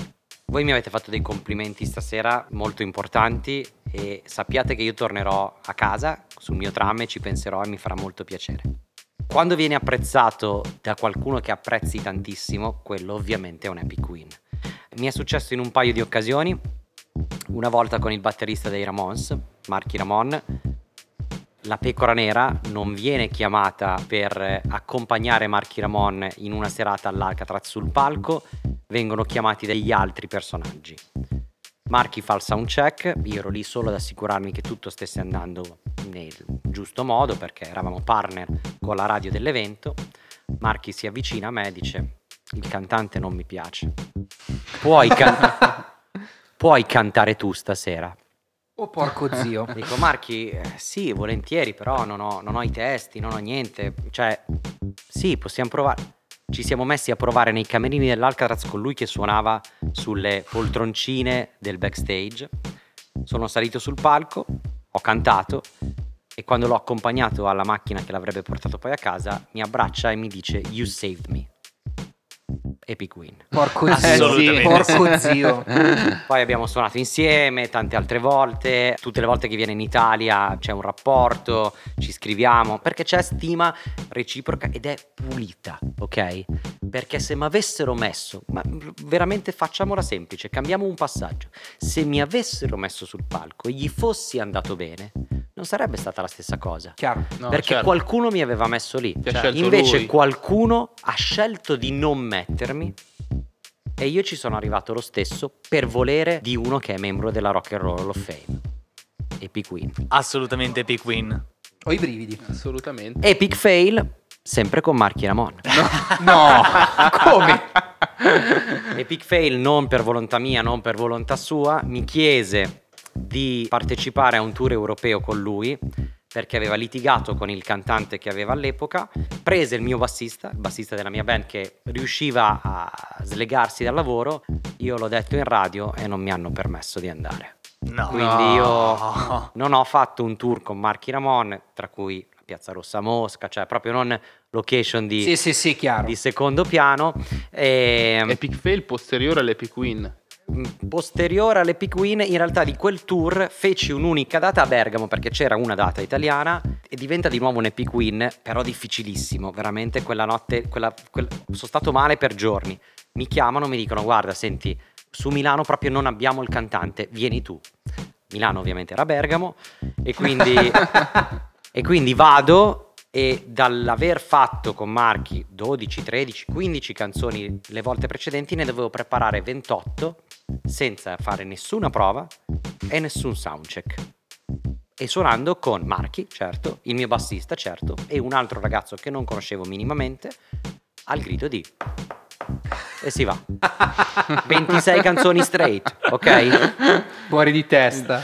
[SPEAKER 4] Voi mi avete fatto dei complimenti stasera molto importanti e sappiate che io tornerò a casa sul mio tram e ci penserò e mi farà molto piacere. Quando vieni apprezzato da qualcuno che apprezzi tantissimo, quello ovviamente è un epic win. Mi è successo in un paio di occasioni, una volta con il batterista dei Ramones, Marky Ramon, la pecora nera non viene chiamata per accompagnare Marky Ramon in una serata all'Alcatraz sul palco, vengono chiamati degli altri personaggi. Marky fa il sound check, io ero lì solo ad assicurarmi che tutto stesse andando nel giusto modo perché eravamo partner con la radio dell'evento. Marky si avvicina a me e dice: Il cantante non mi piace. Puoi, can- (laughs) puoi cantare tu stasera?
[SPEAKER 3] Oh porco zio. (laughs)
[SPEAKER 4] Dico Marchi, eh, sì, volentieri, però non ho, non ho i testi, non ho niente. Cioè, sì, possiamo provare. Ci siamo messi a provare nei camerini dell'Alcatraz con lui che suonava sulle poltroncine del backstage. Sono salito sul palco, ho cantato e quando l'ho accompagnato alla macchina che l'avrebbe portato poi a casa, mi abbraccia e mi dice You saved me. Epic win.
[SPEAKER 3] Porco zio. Porco zio. (laughs)
[SPEAKER 4] Poi abbiamo suonato insieme tante altre volte, tutte le volte che viene in Italia c'è un rapporto, ci scriviamo, perché c'è stima reciproca ed è pulita, ok? Perché se mi avessero messo, ma veramente facciamola semplice, cambiamo un passaggio, se mi avessero messo sul palco e gli fossi andato bene, non sarebbe stata la stessa cosa.
[SPEAKER 3] Chiaro.
[SPEAKER 5] No,
[SPEAKER 4] perché
[SPEAKER 5] certo.
[SPEAKER 4] qualcuno mi aveva messo lì.
[SPEAKER 5] Scelto
[SPEAKER 4] Invece
[SPEAKER 5] lui.
[SPEAKER 4] qualcuno ha scelto di non mettermi e io ci sono arrivato lo stesso per volere di uno che è membro della Rock and Roll Hall of Fame. Epic win.
[SPEAKER 2] Assolutamente epic win.
[SPEAKER 3] Ho i brividi.
[SPEAKER 5] Assolutamente.
[SPEAKER 4] Epic fail, sempre con Marchi Ramon.
[SPEAKER 3] No, (laughs) come?
[SPEAKER 4] Epic fail non per volontà mia, non per volontà sua, mi chiese di partecipare a un tour europeo con lui perché aveva litigato con il cantante che aveva all'epoca, prese il mio bassista, il bassista della mia band che riusciva a slegarsi dal lavoro, io l'ho detto in radio e non mi hanno permesso di andare.
[SPEAKER 2] No.
[SPEAKER 4] Quindi io (laughs) non ho fatto un tour con Marchi Ramon, tra cui la Piazza Rossa Mosca, cioè proprio non location di,
[SPEAKER 3] Sì, sì, sì,
[SPEAKER 4] di secondo piano. E,
[SPEAKER 5] Epic fail posteriore all'epic win.
[SPEAKER 4] Mh, posteriore all'Epic Win, in realtà di quel tour feci un'unica data a Bergamo perché c'era una data italiana e diventa di nuovo un Epic Win, però difficilissimo, veramente quella notte, quella- quel- sono stato male per giorni. Mi chiamano, mi dicono guarda, senti, su Milano proprio non abbiamo il cantante, vieni tu. Milano ovviamente era Bergamo e quindi, (laughs) e quindi vado e dall'aver fatto con Marchi 12, 13, 15 canzoni le volte precedenti ne dovevo preparare 28 senza fare nessuna prova e nessun soundcheck. E suonando con Marchi, certo, il mio bassista, certo, e un altro ragazzo che non conoscevo minimamente, al grido di... E si va. (laughs) 26 canzoni straight, ok?
[SPEAKER 3] Fuori di testa.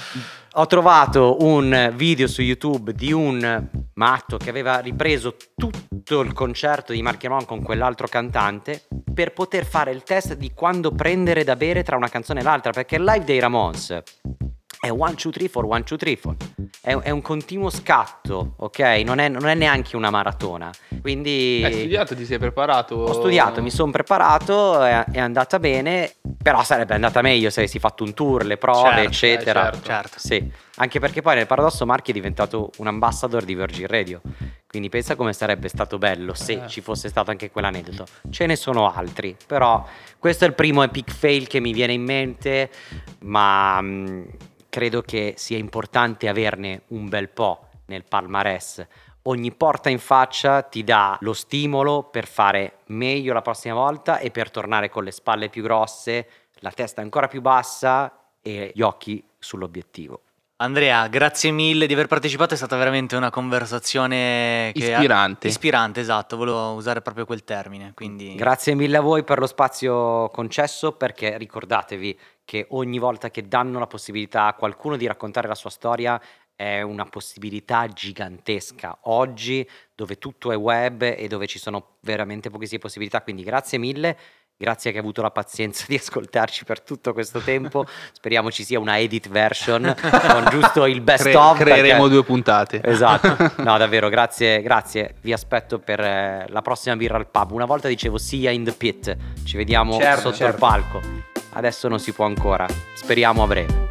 [SPEAKER 4] Ho trovato un video su YouTube di un matto che aveva ripreso tutto il concerto di Mark Ramon con quell'altro cantante per poter fare il test di quando prendere da bere tra una canzone e l'altra, perché il live dei Ramones è 1, 2, 3, 4, 1, 2, 3, 4. È, è un continuo scatto, ok? Non è, non è neanche una maratona. Quindi...
[SPEAKER 5] Hai studiato, ti sei preparato?
[SPEAKER 4] Ho studiato, mi sono preparato, è, è andata bene, però sarebbe andata meglio se avessi fatto un tour, le prove,
[SPEAKER 2] Certo,
[SPEAKER 4] eccetera.
[SPEAKER 5] eh, certo.
[SPEAKER 2] Certo.
[SPEAKER 4] Sì, anche perché poi nel Paradosso Marchi è diventato un ambassador di Virgin Radio. Quindi pensa come sarebbe stato bello se
[SPEAKER 5] Eh.
[SPEAKER 4] ci fosse stato anche quell'aneddoto. Ce ne sono altri, però questo è il primo epic fail che mi viene in mente, ma mh, credo che sia importante averne un bel po' nel palmarès. Ogni porta in faccia ti dà lo stimolo per fare meglio la prossima volta e per tornare con le spalle più grosse, la testa ancora più bassa e gli occhi sull'obiettivo.
[SPEAKER 2] Andrea, grazie mille di aver partecipato, è stata veramente una conversazione che
[SPEAKER 5] Ispirante.
[SPEAKER 2] Ispirante, esatto, volevo usare proprio quel termine, quindi
[SPEAKER 4] Grazie mille a voi per lo spazio concesso perché ricordatevi che ogni volta che danno la possibilità a qualcuno di raccontare la sua storia è una possibilità gigantesca. Oggi dove tutto è web e dove ci sono veramente pochissime possibilità, quindi grazie mille. Grazie che hai avuto la pazienza (laughs) di ascoltarci per tutto questo tempo. (laughs) Speriamo ci sia una edit version (laughs) con giusto il best
[SPEAKER 5] Cre-
[SPEAKER 4] of.
[SPEAKER 5] creeremo
[SPEAKER 4] perché-
[SPEAKER 5] due puntate.
[SPEAKER 4] Esatto, no davvero, grazie, grazie. Vi aspetto per eh, la prossima birra al pub. Una volta dicevo see ya in the pit, ci vediamo
[SPEAKER 3] Certo,
[SPEAKER 4] sotto
[SPEAKER 3] certo.
[SPEAKER 4] il palco. Adesso non si può ancora, speriamo a breve.